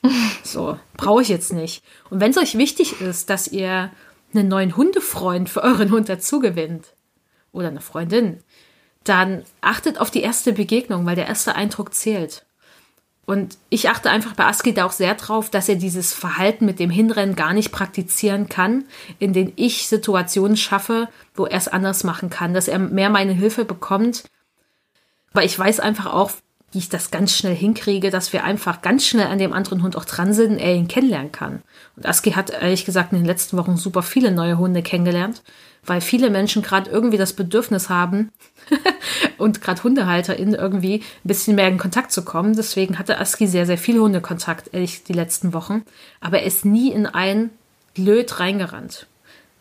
so, brauche ich jetzt nicht. Und wenn es euch wichtig ist, dass ihr einen neuen Hundefreund für euren Hund dazugewinnt, oder eine Freundin, dann achtet auf die erste Begegnung, weil der erste Eindruck zählt. Und ich achte einfach bei Aski da auch sehr drauf, dass er dieses Verhalten mit dem Hinrennen gar nicht praktizieren kann, in denen ich Situationen schaffe, wo er es anders machen kann, dass er mehr meine Hilfe bekommt. Weil ich weiß einfach auch, wie ich das ganz schnell hinkriege, dass wir einfach ganz schnell an dem anderen Hund auch dran sind er ihn kennenlernen kann. Und Aski hat ehrlich gesagt in den letzten Wochen super viele neue Hunde kennengelernt, weil viele Menschen gerade irgendwie das Bedürfnis haben und gerade HundehalterInnen irgendwie ein bisschen mehr in Kontakt zu kommen. Deswegen hatte Aski sehr, sehr viel Hundekontakt, ehrlich, die letzten Wochen. Aber er ist nie in ein Löt reingerannt.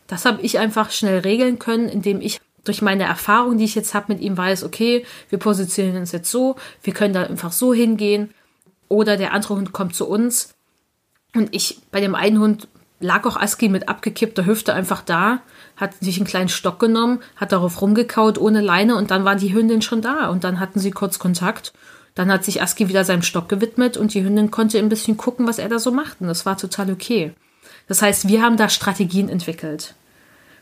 Das habe ich einfach schnell regeln können, indem ich durch meine Erfahrung, die ich jetzt habe mit ihm, weiß, okay, wir positionieren uns jetzt so, wir können da einfach so hingehen. Oder der andere Hund kommt zu uns. Und ich, bei dem einen Hund lag auch Aski mit abgekippter Hüfte einfach da, hat sich einen kleinen Stock genommen, hat darauf rumgekaut ohne Leine und dann war die Hündin schon da und dann hatten sie kurz Kontakt. Dann hat sich Aski wieder seinem Stock gewidmet und die Hündin konnte ein bisschen gucken, was er da so macht und das war total okay. Das heißt, wir haben da Strategien entwickelt.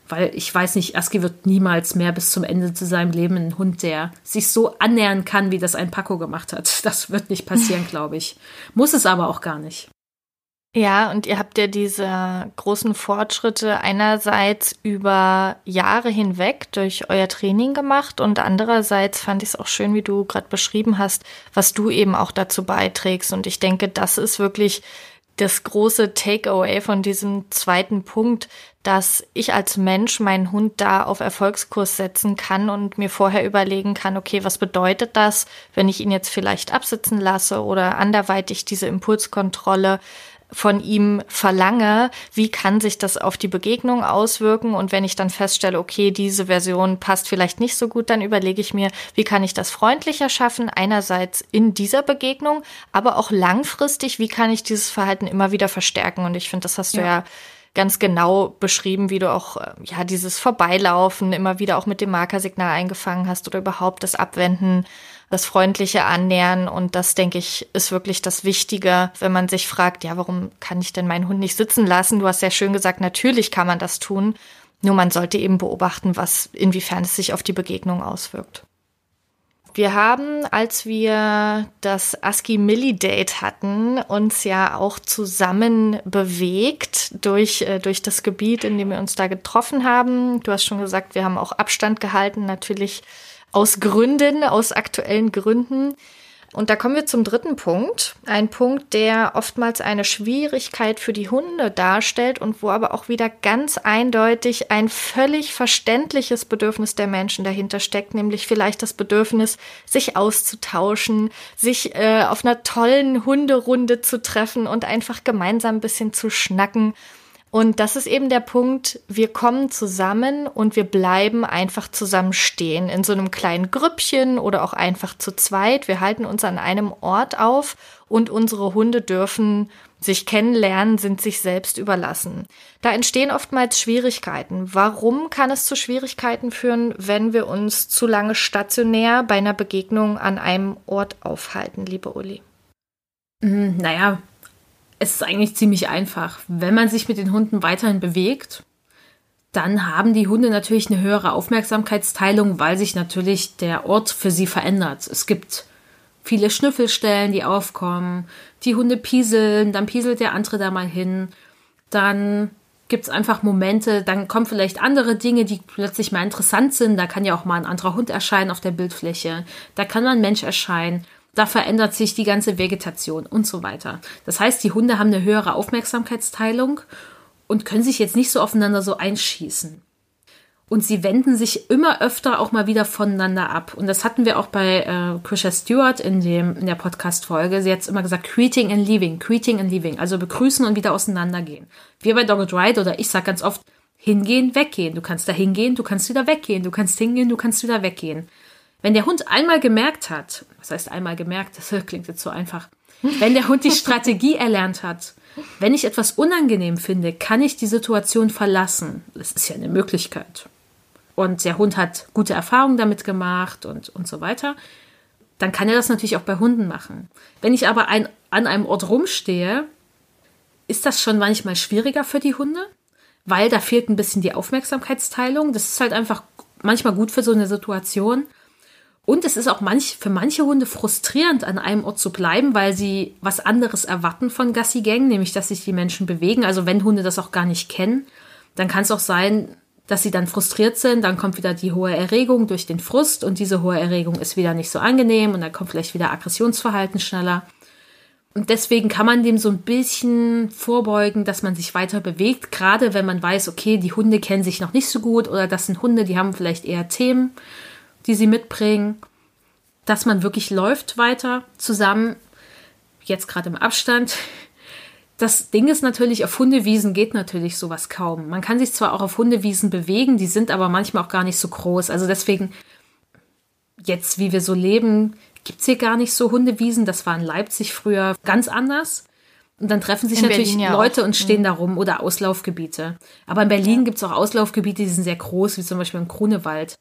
Weil ich weiß nicht, Aski wird niemals mehr bis zum Ende zu seinem Leben ein Hund, der sich so annähern kann, wie das ein Paco gemacht hat. Das wird nicht passieren, glaube ich. Muss es aber auch gar nicht. Ja, und ihr habt ja diese großen Fortschritte einerseits über Jahre hinweg durch euer Training gemacht und andererseits fand ich es auch schön, wie du gerade beschrieben hast, was du eben auch dazu beiträgst. Und ich denke, das ist wirklich das große Takeaway von diesem zweiten Punkt, dass ich als Mensch meinen Hund da auf Erfolgskurs setzen kann und mir vorher überlegen kann, okay, was bedeutet das, wenn ich ihn jetzt vielleicht absitzen lasse oder anderweitig diese Impulskontrolle von ihm verlange, wie kann sich das auf die Begegnung auswirken? Und wenn ich dann feststelle, okay, diese Version passt vielleicht nicht so gut, dann überlege ich mir, wie kann ich das freundlicher schaffen? Einerseits in dieser Begegnung, aber auch langfristig, wie kann ich dieses Verhalten immer wieder verstärken? Und ich finde, das hast du ja, ja ganz genau beschrieben, wie du auch äh, ja dieses Vorbeilaufen immer wieder auch mit dem Markersignal eingefangen hast oder überhaupt das Abwenden das freundliche Annähern. Und das, denke ich, ist wirklich das Wichtige, wenn man sich fragt, ja, warum kann ich denn meinen Hund nicht sitzen lassen? Du hast ja schön gesagt, natürlich kann man das tun. Nur man sollte eben beobachten, was, inwiefern es sich auf die Begegnung auswirkt. Wir haben, als wir das ASCII Milli Date hatten, uns ja auch zusammen bewegt durch, äh, durch das Gebiet, in dem wir uns da getroffen haben. Du hast schon gesagt, wir haben auch Abstand gehalten, natürlich aus Gründen, aus aktuellen Gründen. Und da kommen wir zum dritten Punkt. Ein Punkt, der oftmals eine Schwierigkeit für die Hunde darstellt und wo aber auch wieder ganz eindeutig ein völlig verständliches Bedürfnis der Menschen dahinter steckt, nämlich vielleicht das Bedürfnis, sich auszutauschen, sich äh, auf einer tollen Hunderunde zu treffen und einfach gemeinsam ein bisschen zu schnacken und das ist eben der Punkt, wir kommen zusammen und wir bleiben einfach zusammen stehen in so einem kleinen Grüppchen oder auch einfach zu zweit. Wir halten uns an einem Ort auf und unsere Hunde dürfen sich kennenlernen, sind sich selbst überlassen. Da entstehen oftmals Schwierigkeiten. Warum kann es zu Schwierigkeiten führen, wenn wir uns zu lange stationär bei einer Begegnung an einem Ort aufhalten, liebe Uli? Hm, naja, es ist eigentlich ziemlich einfach. Wenn man sich mit den Hunden weiterhin bewegt, dann haben die Hunde natürlich eine höhere Aufmerksamkeitsteilung, weil sich natürlich der Ort für sie verändert. Es gibt viele Schnüffelstellen, die aufkommen. Die Hunde pieseln, dann pieselt der andere da mal hin. dann gibt es einfach Momente, dann kommen vielleicht andere Dinge, die plötzlich mal interessant sind. Da kann ja auch mal ein anderer Hund erscheinen auf der Bildfläche. Da kann mal ein Mensch erscheinen. Da verändert sich die ganze Vegetation und so weiter. Das heißt, die Hunde haben eine höhere Aufmerksamkeitsteilung und können sich jetzt nicht so aufeinander so einschießen. Und sie wenden sich immer öfter auch mal wieder voneinander ab. Und das hatten wir auch bei äh, Krisha Stewart in, dem, in der Podcast-Folge. Sie hat immer gesagt, greeting and leaving, greeting and leaving. Also begrüßen und wieder auseinandergehen. Wir bei Dogged Ride oder ich sage ganz oft, hingehen, weggehen. Du kannst da hingehen, du kannst wieder weggehen. Du kannst hingehen, du kannst wieder weggehen. Wenn der Hund einmal gemerkt hat, was heißt einmal gemerkt, das klingt jetzt so einfach. Wenn der Hund die Strategie erlernt hat, wenn ich etwas unangenehm finde, kann ich die Situation verlassen. Das ist ja eine Möglichkeit und der Hund hat gute Erfahrungen damit gemacht und, und so weiter, dann kann er das natürlich auch bei Hunden machen. Wenn ich aber ein, an einem Ort rumstehe, ist das schon manchmal schwieriger für die Hunde, weil da fehlt ein bisschen die Aufmerksamkeitsteilung. Das ist halt einfach manchmal gut für so eine Situation. Und es ist auch manch, für manche Hunde frustrierend, an einem Ort zu bleiben, weil sie was anderes erwarten von Gassi-Gängen, nämlich dass sich die Menschen bewegen. Also wenn Hunde das auch gar nicht kennen, dann kann es auch sein, dass sie dann frustriert sind, dann kommt wieder die hohe Erregung durch den Frust und diese hohe Erregung ist wieder nicht so angenehm und dann kommt vielleicht wieder Aggressionsverhalten schneller. Und deswegen kann man dem so ein bisschen vorbeugen, dass man sich weiter bewegt, gerade wenn man weiß, okay, die Hunde kennen sich noch nicht so gut oder das sind Hunde, die haben vielleicht eher Themen, die sie mitbringen, dass man wirklich läuft weiter zusammen, jetzt gerade im Abstand, das Ding ist natürlich, auf Hundewiesen geht natürlich sowas kaum. Man kann sich zwar auch auf Hundewiesen bewegen, die sind aber manchmal auch gar nicht so groß. Also deswegen, jetzt wie wir so leben, gibt es hier gar nicht so Hundewiesen. Das war in Leipzig früher ganz anders. Und dann treffen sich in natürlich Berlin, ja Leute auch. und stehen mhm. da rum oder Auslaufgebiete. Aber in Berlin ja. gibt es auch Auslaufgebiete, die sind sehr groß, wie zum Beispiel im Grunewald.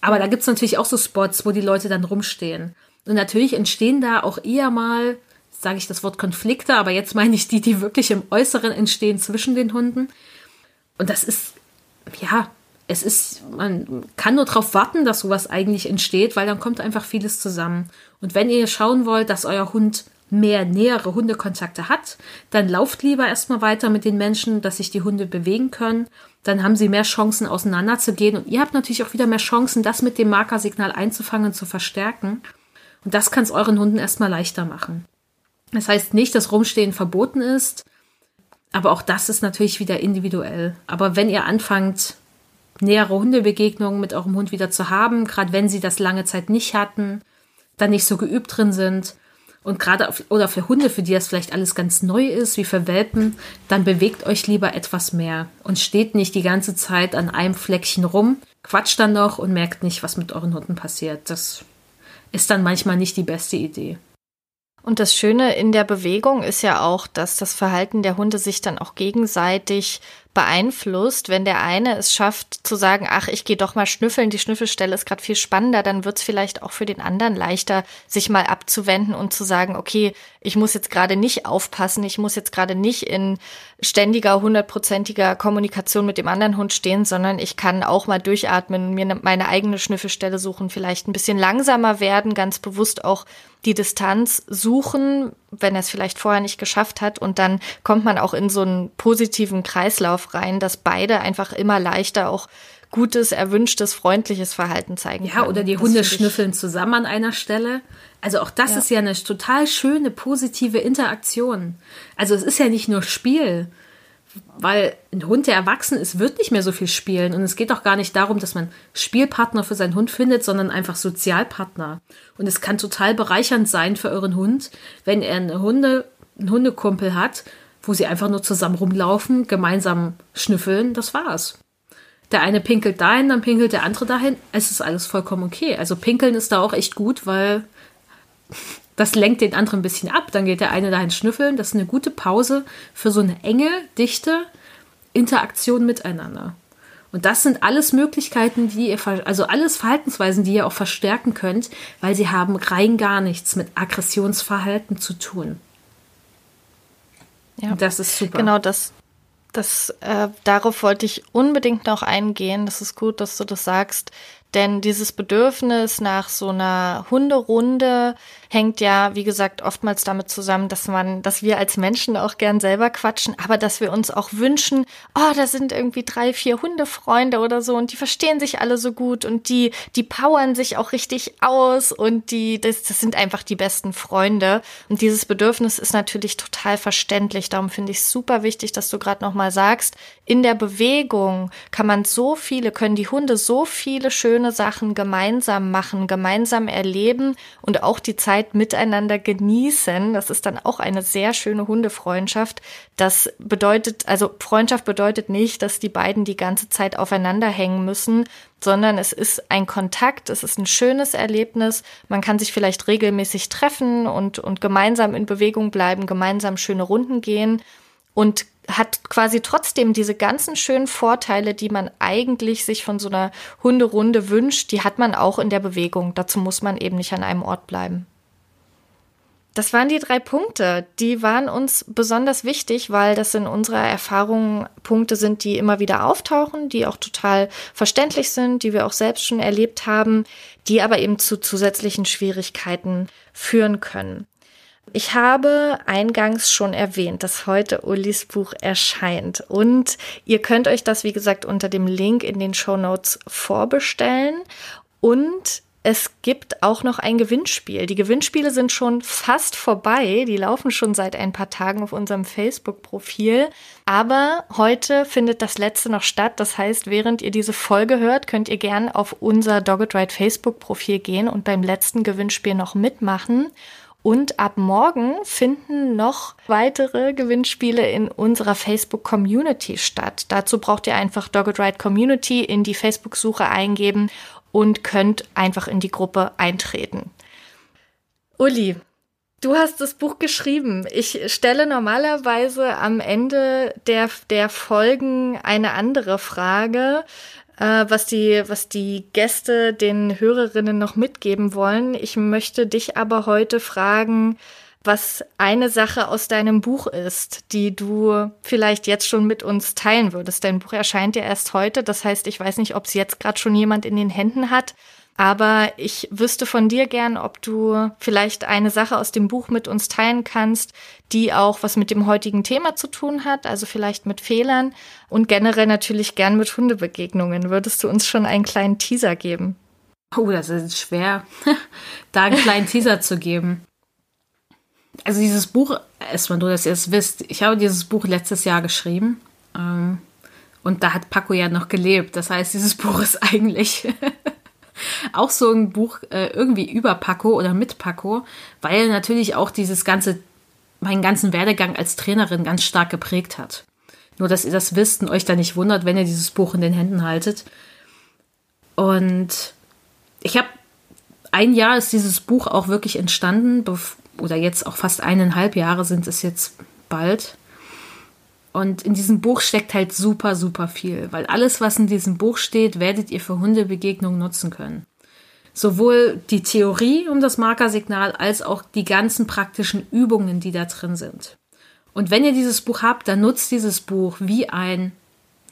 Aber da gibt es natürlich auch so Spots, wo die Leute dann rumstehen. Und natürlich entstehen da auch eher mal sage ich das Wort Konflikte, aber jetzt meine ich die, die wirklich im Äußeren entstehen zwischen den Hunden. Und das ist, ja, es ist, man kann nur darauf warten, dass sowas eigentlich entsteht, weil dann kommt einfach vieles zusammen. Und wenn ihr schauen wollt, dass euer Hund mehr nähere Hundekontakte hat, dann lauft lieber erstmal weiter mit den Menschen, dass sich die Hunde bewegen können. Dann haben sie mehr Chancen, auseinanderzugehen. Und ihr habt natürlich auch wieder mehr Chancen, das mit dem Markersignal einzufangen zu verstärken. Und das kann es euren Hunden erstmal leichter machen. Das heißt nicht, dass Rumstehen verboten ist, aber auch das ist natürlich wieder individuell. Aber wenn ihr anfangt, nähere Hundebegegnungen mit eurem Hund wieder zu haben, gerade wenn sie das lange Zeit nicht hatten, dann nicht so geübt drin sind und gerade oder für Hunde, für die das vielleicht alles ganz neu ist, wie für Welpen, dann bewegt euch lieber etwas mehr und steht nicht die ganze Zeit an einem Fleckchen rum, quatscht dann noch und merkt nicht, was mit euren Hunden passiert. Das ist dann manchmal nicht die beste Idee. Und das Schöne in der Bewegung ist ja auch, dass das Verhalten der Hunde sich dann auch gegenseitig beeinflusst. Wenn der eine es schafft zu sagen, ach, ich gehe doch mal schnüffeln, die Schnüffelstelle ist gerade viel spannender, dann wird es vielleicht auch für den anderen leichter, sich mal abzuwenden und zu sagen, okay, ich muss jetzt gerade nicht aufpassen, ich muss jetzt gerade nicht in ständiger, hundertprozentiger Kommunikation mit dem anderen Hund stehen, sondern ich kann auch mal durchatmen, mir ne, meine eigene Schnüffelstelle suchen, vielleicht ein bisschen langsamer werden, ganz bewusst auch die Distanz suchen, wenn er es vielleicht vorher nicht geschafft hat. Und dann kommt man auch in so einen positiven Kreislauf rein, dass beide einfach immer leichter auch gutes, erwünschtes, freundliches Verhalten zeigen ja, können. Ja, oder die das Hunde schnüffeln zusammen an einer Stelle. Also auch das ja. ist ja eine total schöne, positive Interaktion. Also es ist ja nicht nur Spiel, weil ein Hund, der erwachsen ist, wird nicht mehr so viel spielen. Und es geht auch gar nicht darum, dass man Spielpartner für seinen Hund findet, sondern einfach Sozialpartner. Und es kann total bereichernd sein für euren Hund, wenn er eine Hunde, einen Hundekumpel hat, wo sie einfach nur zusammen rumlaufen, gemeinsam schnüffeln, das war's. Der eine pinkelt dahin, dann pinkelt der andere dahin. Es ist alles vollkommen okay. Also pinkeln ist da auch echt gut, weil das lenkt den anderen ein bisschen ab. Dann geht der eine dahin schnüffeln. Das ist eine gute Pause für so eine enge, dichte Interaktion miteinander. Und das sind alles Möglichkeiten, die ihr, also alles Verhaltensweisen, die ihr auch verstärken könnt, weil sie haben rein gar nichts mit Aggressionsverhalten zu tun. Ja, Und das ist super. Genau, das, das, äh, darauf wollte ich unbedingt noch eingehen. Das ist gut, dass du das sagst, Denn dieses Bedürfnis nach so einer Hunderunde hängt ja, wie gesagt, oftmals damit zusammen, dass man, dass wir als Menschen auch gern selber quatschen, aber dass wir uns auch wünschen, oh, da sind irgendwie drei, vier Hundefreunde oder so und die verstehen sich alle so gut und die, die powern sich auch richtig aus und die, das, das sind einfach die besten Freunde. Und dieses Bedürfnis ist natürlich total verständlich. Darum finde ich es super wichtig, dass du gerade nochmal sagst, in der Bewegung kann man so viele, können die Hunde so viele schöne Sachen gemeinsam machen, gemeinsam erleben und auch die Zeit Zeit miteinander genießen. Das ist dann auch eine sehr schöne Hundefreundschaft. Das bedeutet, also Freundschaft bedeutet nicht, dass die beiden die ganze Zeit aufeinander hängen müssen, sondern es ist ein Kontakt, es ist ein schönes Erlebnis. Man kann sich vielleicht regelmäßig treffen und, und gemeinsam in Bewegung bleiben, gemeinsam schöne Runden gehen und hat quasi trotzdem diese ganzen schönen Vorteile, die man eigentlich sich von so einer Hunderunde wünscht, die hat man auch in der Bewegung. Dazu muss man eben nicht an einem Ort bleiben. Das waren die drei Punkte. Die waren uns besonders wichtig, weil das in unserer Erfahrung Punkte sind, die immer wieder auftauchen, die auch total verständlich sind, die wir auch selbst schon erlebt haben, die aber eben zu zusätzlichen Schwierigkeiten führen können. Ich habe eingangs schon erwähnt, dass heute Ulis Buch erscheint und ihr könnt euch das, wie gesagt, unter dem Link in den Show Notes vorbestellen und es gibt auch noch ein Gewinnspiel. Die Gewinnspiele sind schon fast vorbei. Die laufen schon seit ein paar Tagen auf unserem Facebook-Profil. Aber heute findet das letzte noch statt. Das heißt, während ihr diese Folge hört, könnt ihr gern auf unser Dogged Ride Facebook-Profil gehen und beim letzten Gewinnspiel noch mitmachen. Und ab morgen finden noch weitere Gewinnspiele in unserer Facebook-Community statt. Dazu braucht ihr einfach Dogged Ride Community in die Facebook-Suche eingeben und könnt einfach in die Gruppe eintreten. Uli, du hast das Buch geschrieben. Ich stelle normalerweise am Ende der, der Folgen eine andere Frage, äh, was, die, was die Gäste den Hörerinnen noch mitgeben wollen. Ich möchte dich aber heute fragen, was eine Sache aus deinem Buch ist, die du vielleicht jetzt schon mit uns teilen würdest. Dein Buch erscheint ja erst heute, das heißt, ich weiß nicht, ob es jetzt gerade schon jemand in den Händen hat, aber ich wüsste von dir gern, ob du vielleicht eine Sache aus dem Buch mit uns teilen kannst, die auch was mit dem heutigen Thema zu tun hat, also vielleicht mit Fehlern und generell natürlich gern mit Hundebegegnungen. Würdest du uns schon einen kleinen Teaser geben? Oh, das ist schwer, da einen kleinen Teaser zu geben also dieses Buch, erstmal nur, dass ihr es wisst, ich habe dieses Buch letztes Jahr geschrieben. Ähm, und da hat Paco ja noch gelebt. Das heißt, dieses Buch ist eigentlich auch so ein Buch äh, irgendwie über Paco oder mit Paco, weil natürlich auch dieses ganze, meinen ganzen Werdegang als Trainerin ganz stark geprägt hat. Nur, dass ihr das wisst und euch da nicht wundert, wenn ihr dieses Buch in den Händen haltet. Und ich habe ein Jahr ist dieses Buch auch wirklich entstanden, oder jetzt auch fast eineinhalb Jahre sind es jetzt bald. Und in diesem Buch steckt halt super, super viel, weil alles, was in diesem Buch steht, werdet ihr für Hundebegegnungen nutzen können. Sowohl die Theorie um das Markersignal als auch die ganzen praktischen Übungen, die da drin sind. Und wenn ihr dieses Buch habt, dann nutzt dieses Buch wie ein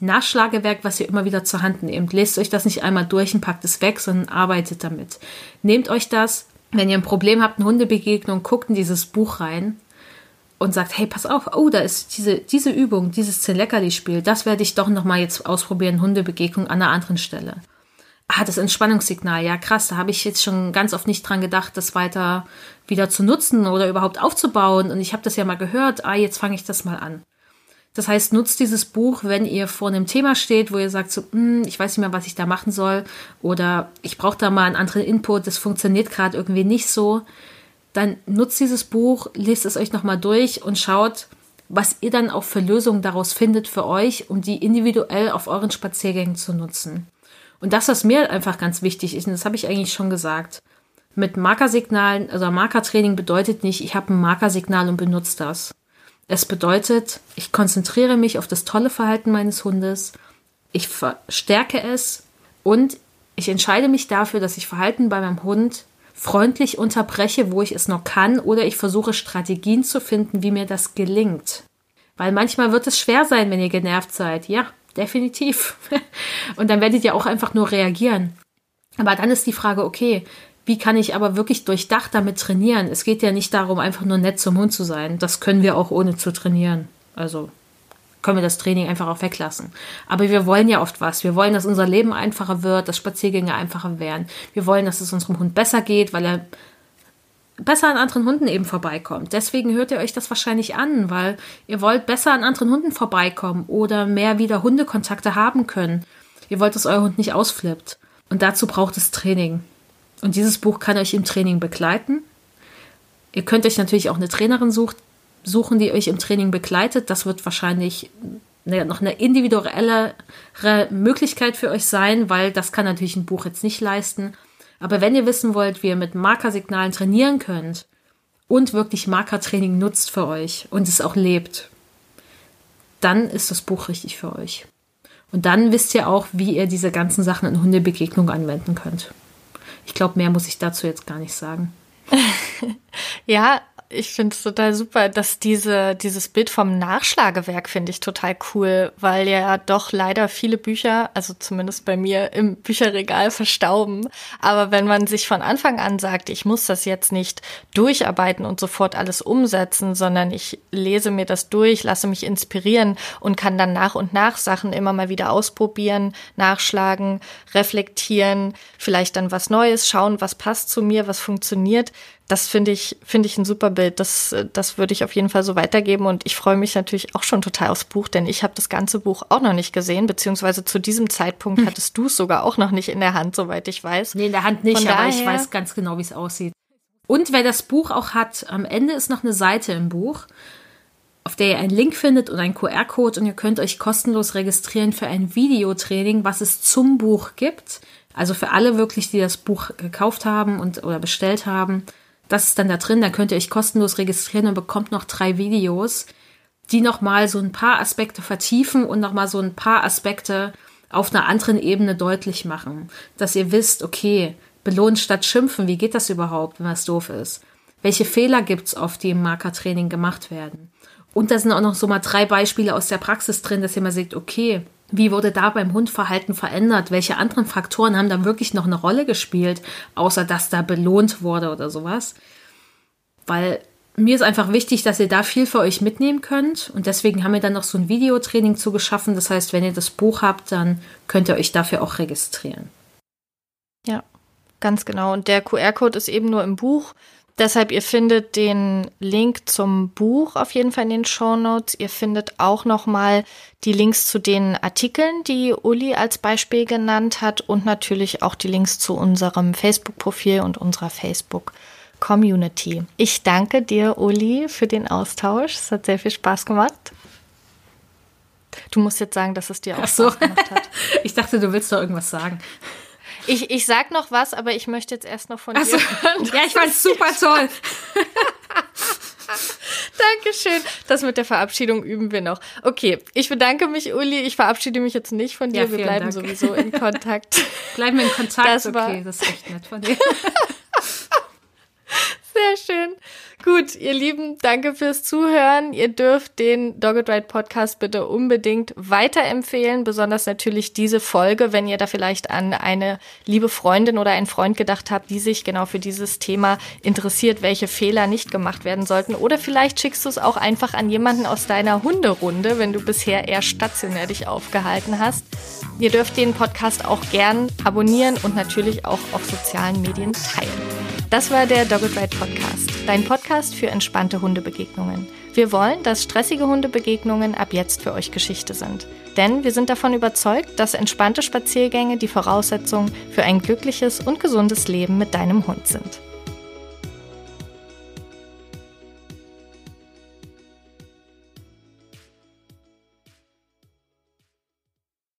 Nachschlagewerk, was ihr immer wieder zur Hand nehmt. Lest euch das nicht einmal durch und packt es weg, sondern arbeitet damit. Nehmt euch das, wenn ihr ein Problem habt, eine Hundebegegnung, guckt in dieses Buch rein und sagt, hey, pass auf, oh, da ist diese, diese Übung, dieses Leckerli-Spiel, das werde ich doch nochmal jetzt ausprobieren, Hundebegegnung an einer anderen Stelle. Ah, das Entspannungssignal, ja krass, da habe ich jetzt schon ganz oft nicht dran gedacht, das weiter wieder zu nutzen oder überhaupt aufzubauen. Und ich habe das ja mal gehört, ah, jetzt fange ich das mal an. Das heißt, nutzt dieses Buch, wenn ihr vor einem Thema steht, wo ihr sagt, so, hm, ich weiß nicht mehr, was ich da machen soll oder ich brauche da mal einen anderen Input, das funktioniert gerade irgendwie nicht so. Dann nutzt dieses Buch, lest es euch nochmal durch und schaut, was ihr dann auch für Lösungen daraus findet für euch, um die individuell auf euren Spaziergängen zu nutzen. Und das, was mir einfach ganz wichtig ist, und das habe ich eigentlich schon gesagt, mit Markersignalen, also Markertraining bedeutet nicht, ich habe ein Markersignal und benutze das. Es bedeutet, ich konzentriere mich auf das tolle Verhalten meines Hundes, ich verstärke es und ich entscheide mich dafür, dass ich Verhalten bei meinem Hund freundlich unterbreche, wo ich es noch kann, oder ich versuche Strategien zu finden, wie mir das gelingt. Weil manchmal wird es schwer sein, wenn ihr genervt seid. Ja, definitiv. Und dann werdet ihr auch einfach nur reagieren. Aber dann ist die Frage, okay, wie kann ich aber wirklich durchdacht damit trainieren? Es geht ja nicht darum, einfach nur nett zum Hund zu sein. Das können wir auch ohne zu trainieren. Also können wir das Training einfach auch weglassen. Aber wir wollen ja oft was. Wir wollen, dass unser Leben einfacher wird, dass Spaziergänge einfacher werden. Wir wollen, dass es unserem Hund besser geht, weil er besser an anderen Hunden eben vorbeikommt. Deswegen hört ihr euch das wahrscheinlich an, weil ihr wollt besser an anderen Hunden vorbeikommen oder mehr wieder Hundekontakte haben können. Ihr wollt, dass euer Hund nicht ausflippt. Und dazu braucht es Training. Und dieses Buch kann euch im Training begleiten. Ihr könnt euch natürlich auch eine Trainerin sucht, suchen, die euch im Training begleitet. Das wird wahrscheinlich noch eine individuellere Möglichkeit für euch sein, weil das kann natürlich ein Buch jetzt nicht leisten. Aber wenn ihr wissen wollt, wie ihr mit Markersignalen trainieren könnt und wirklich Markertraining nutzt für euch und es auch lebt, dann ist das Buch richtig für euch. Und dann wisst ihr auch, wie ihr diese ganzen Sachen in Hundebegegnung anwenden könnt. Ich glaube, mehr muss ich dazu jetzt gar nicht sagen. ja, ich finde es total super, dass diese, dieses Bild vom Nachschlagewerk finde ich total cool, weil ja doch leider viele Bücher, also zumindest bei mir im Bücherregal verstauben. Aber wenn man sich von Anfang an sagt, ich muss das jetzt nicht durcharbeiten und sofort alles umsetzen, sondern ich lese mir das durch, lasse mich inspirieren und kann dann nach und nach Sachen immer mal wieder ausprobieren, nachschlagen, reflektieren, vielleicht dann was Neues, schauen, was passt zu mir, was funktioniert, das finde ich, finde ich ein super Bild. Das, das würde ich auf jeden Fall so weitergeben. Und ich freue mich natürlich auch schon total aufs Buch, denn ich habe das ganze Buch auch noch nicht gesehen, beziehungsweise zu diesem Zeitpunkt hm. hattest du es sogar auch noch nicht in der Hand, soweit ich weiß. Nee, in der Hand nicht, Von aber ich weiß ganz genau, wie es aussieht. Und wer das Buch auch hat, am Ende ist noch eine Seite im Buch, auf der ihr einen Link findet und einen QR-Code und ihr könnt euch kostenlos registrieren für ein Videotraining, was es zum Buch gibt. Also für alle wirklich, die das Buch gekauft haben und oder bestellt haben. Das ist dann da drin, da könnt ihr euch kostenlos registrieren und bekommt noch drei Videos, die nochmal so ein paar Aspekte vertiefen und nochmal so ein paar Aspekte auf einer anderen Ebene deutlich machen. Dass ihr wisst, okay, belohnt statt schimpfen, wie geht das überhaupt, wenn was doof ist? Welche Fehler gibt's oft, die im Markertraining gemacht werden? Und da sind auch noch so mal drei Beispiele aus der Praxis drin, dass ihr mal seht, okay, wie wurde da beim Hundverhalten verändert? Welche anderen Faktoren haben da wirklich noch eine Rolle gespielt, außer dass da belohnt wurde oder sowas? Weil mir ist einfach wichtig, dass ihr da viel für euch mitnehmen könnt. Und deswegen haben wir dann noch so ein Videotraining zu geschaffen. Das heißt, wenn ihr das Buch habt, dann könnt ihr euch dafür auch registrieren. Ja, ganz genau. Und der QR-Code ist eben nur im Buch. Deshalb, ihr findet den Link zum Buch auf jeden Fall in den Show Notes. Ihr findet auch nochmal die Links zu den Artikeln, die Uli als Beispiel genannt hat und natürlich auch die Links zu unserem Facebook-Profil und unserer Facebook-Community. Ich danke dir, Uli, für den Austausch. Es hat sehr viel Spaß gemacht. Du musst jetzt sagen, dass es dir auch so. Spaß gemacht hat. ich dachte, du willst doch irgendwas sagen. Ich, ich sag noch was, aber ich möchte jetzt erst noch von dir hören. Ja, ich fand's super toll. Dankeschön. Das mit der Verabschiedung üben wir noch. Okay, ich bedanke mich, Uli. Ich verabschiede mich jetzt nicht von dir. Ja, wir bleiben Dank. sowieso in Kontakt. Bleiben wir in Kontakt. Das war okay, das ist echt nett von dir. Sehr schön. Gut, ihr Lieben, danke fürs Zuhören. Ihr dürft den Dogged Ride Podcast bitte unbedingt weiterempfehlen, besonders natürlich diese Folge, wenn ihr da vielleicht an eine liebe Freundin oder einen Freund gedacht habt, die sich genau für dieses Thema interessiert, welche Fehler nicht gemacht werden sollten. Oder vielleicht schickst du es auch einfach an jemanden aus deiner Hunderunde, wenn du bisher eher stationär dich aufgehalten hast. Ihr dürft den Podcast auch gern abonnieren und natürlich auch auf sozialen Medien teilen. Das war der Dogged Ride Podcast, dein Podcast für entspannte Hundebegegnungen. Wir wollen, dass stressige Hundebegegnungen ab jetzt für euch Geschichte sind. Denn wir sind davon überzeugt, dass entspannte Spaziergänge die Voraussetzung für ein glückliches und gesundes Leben mit deinem Hund sind.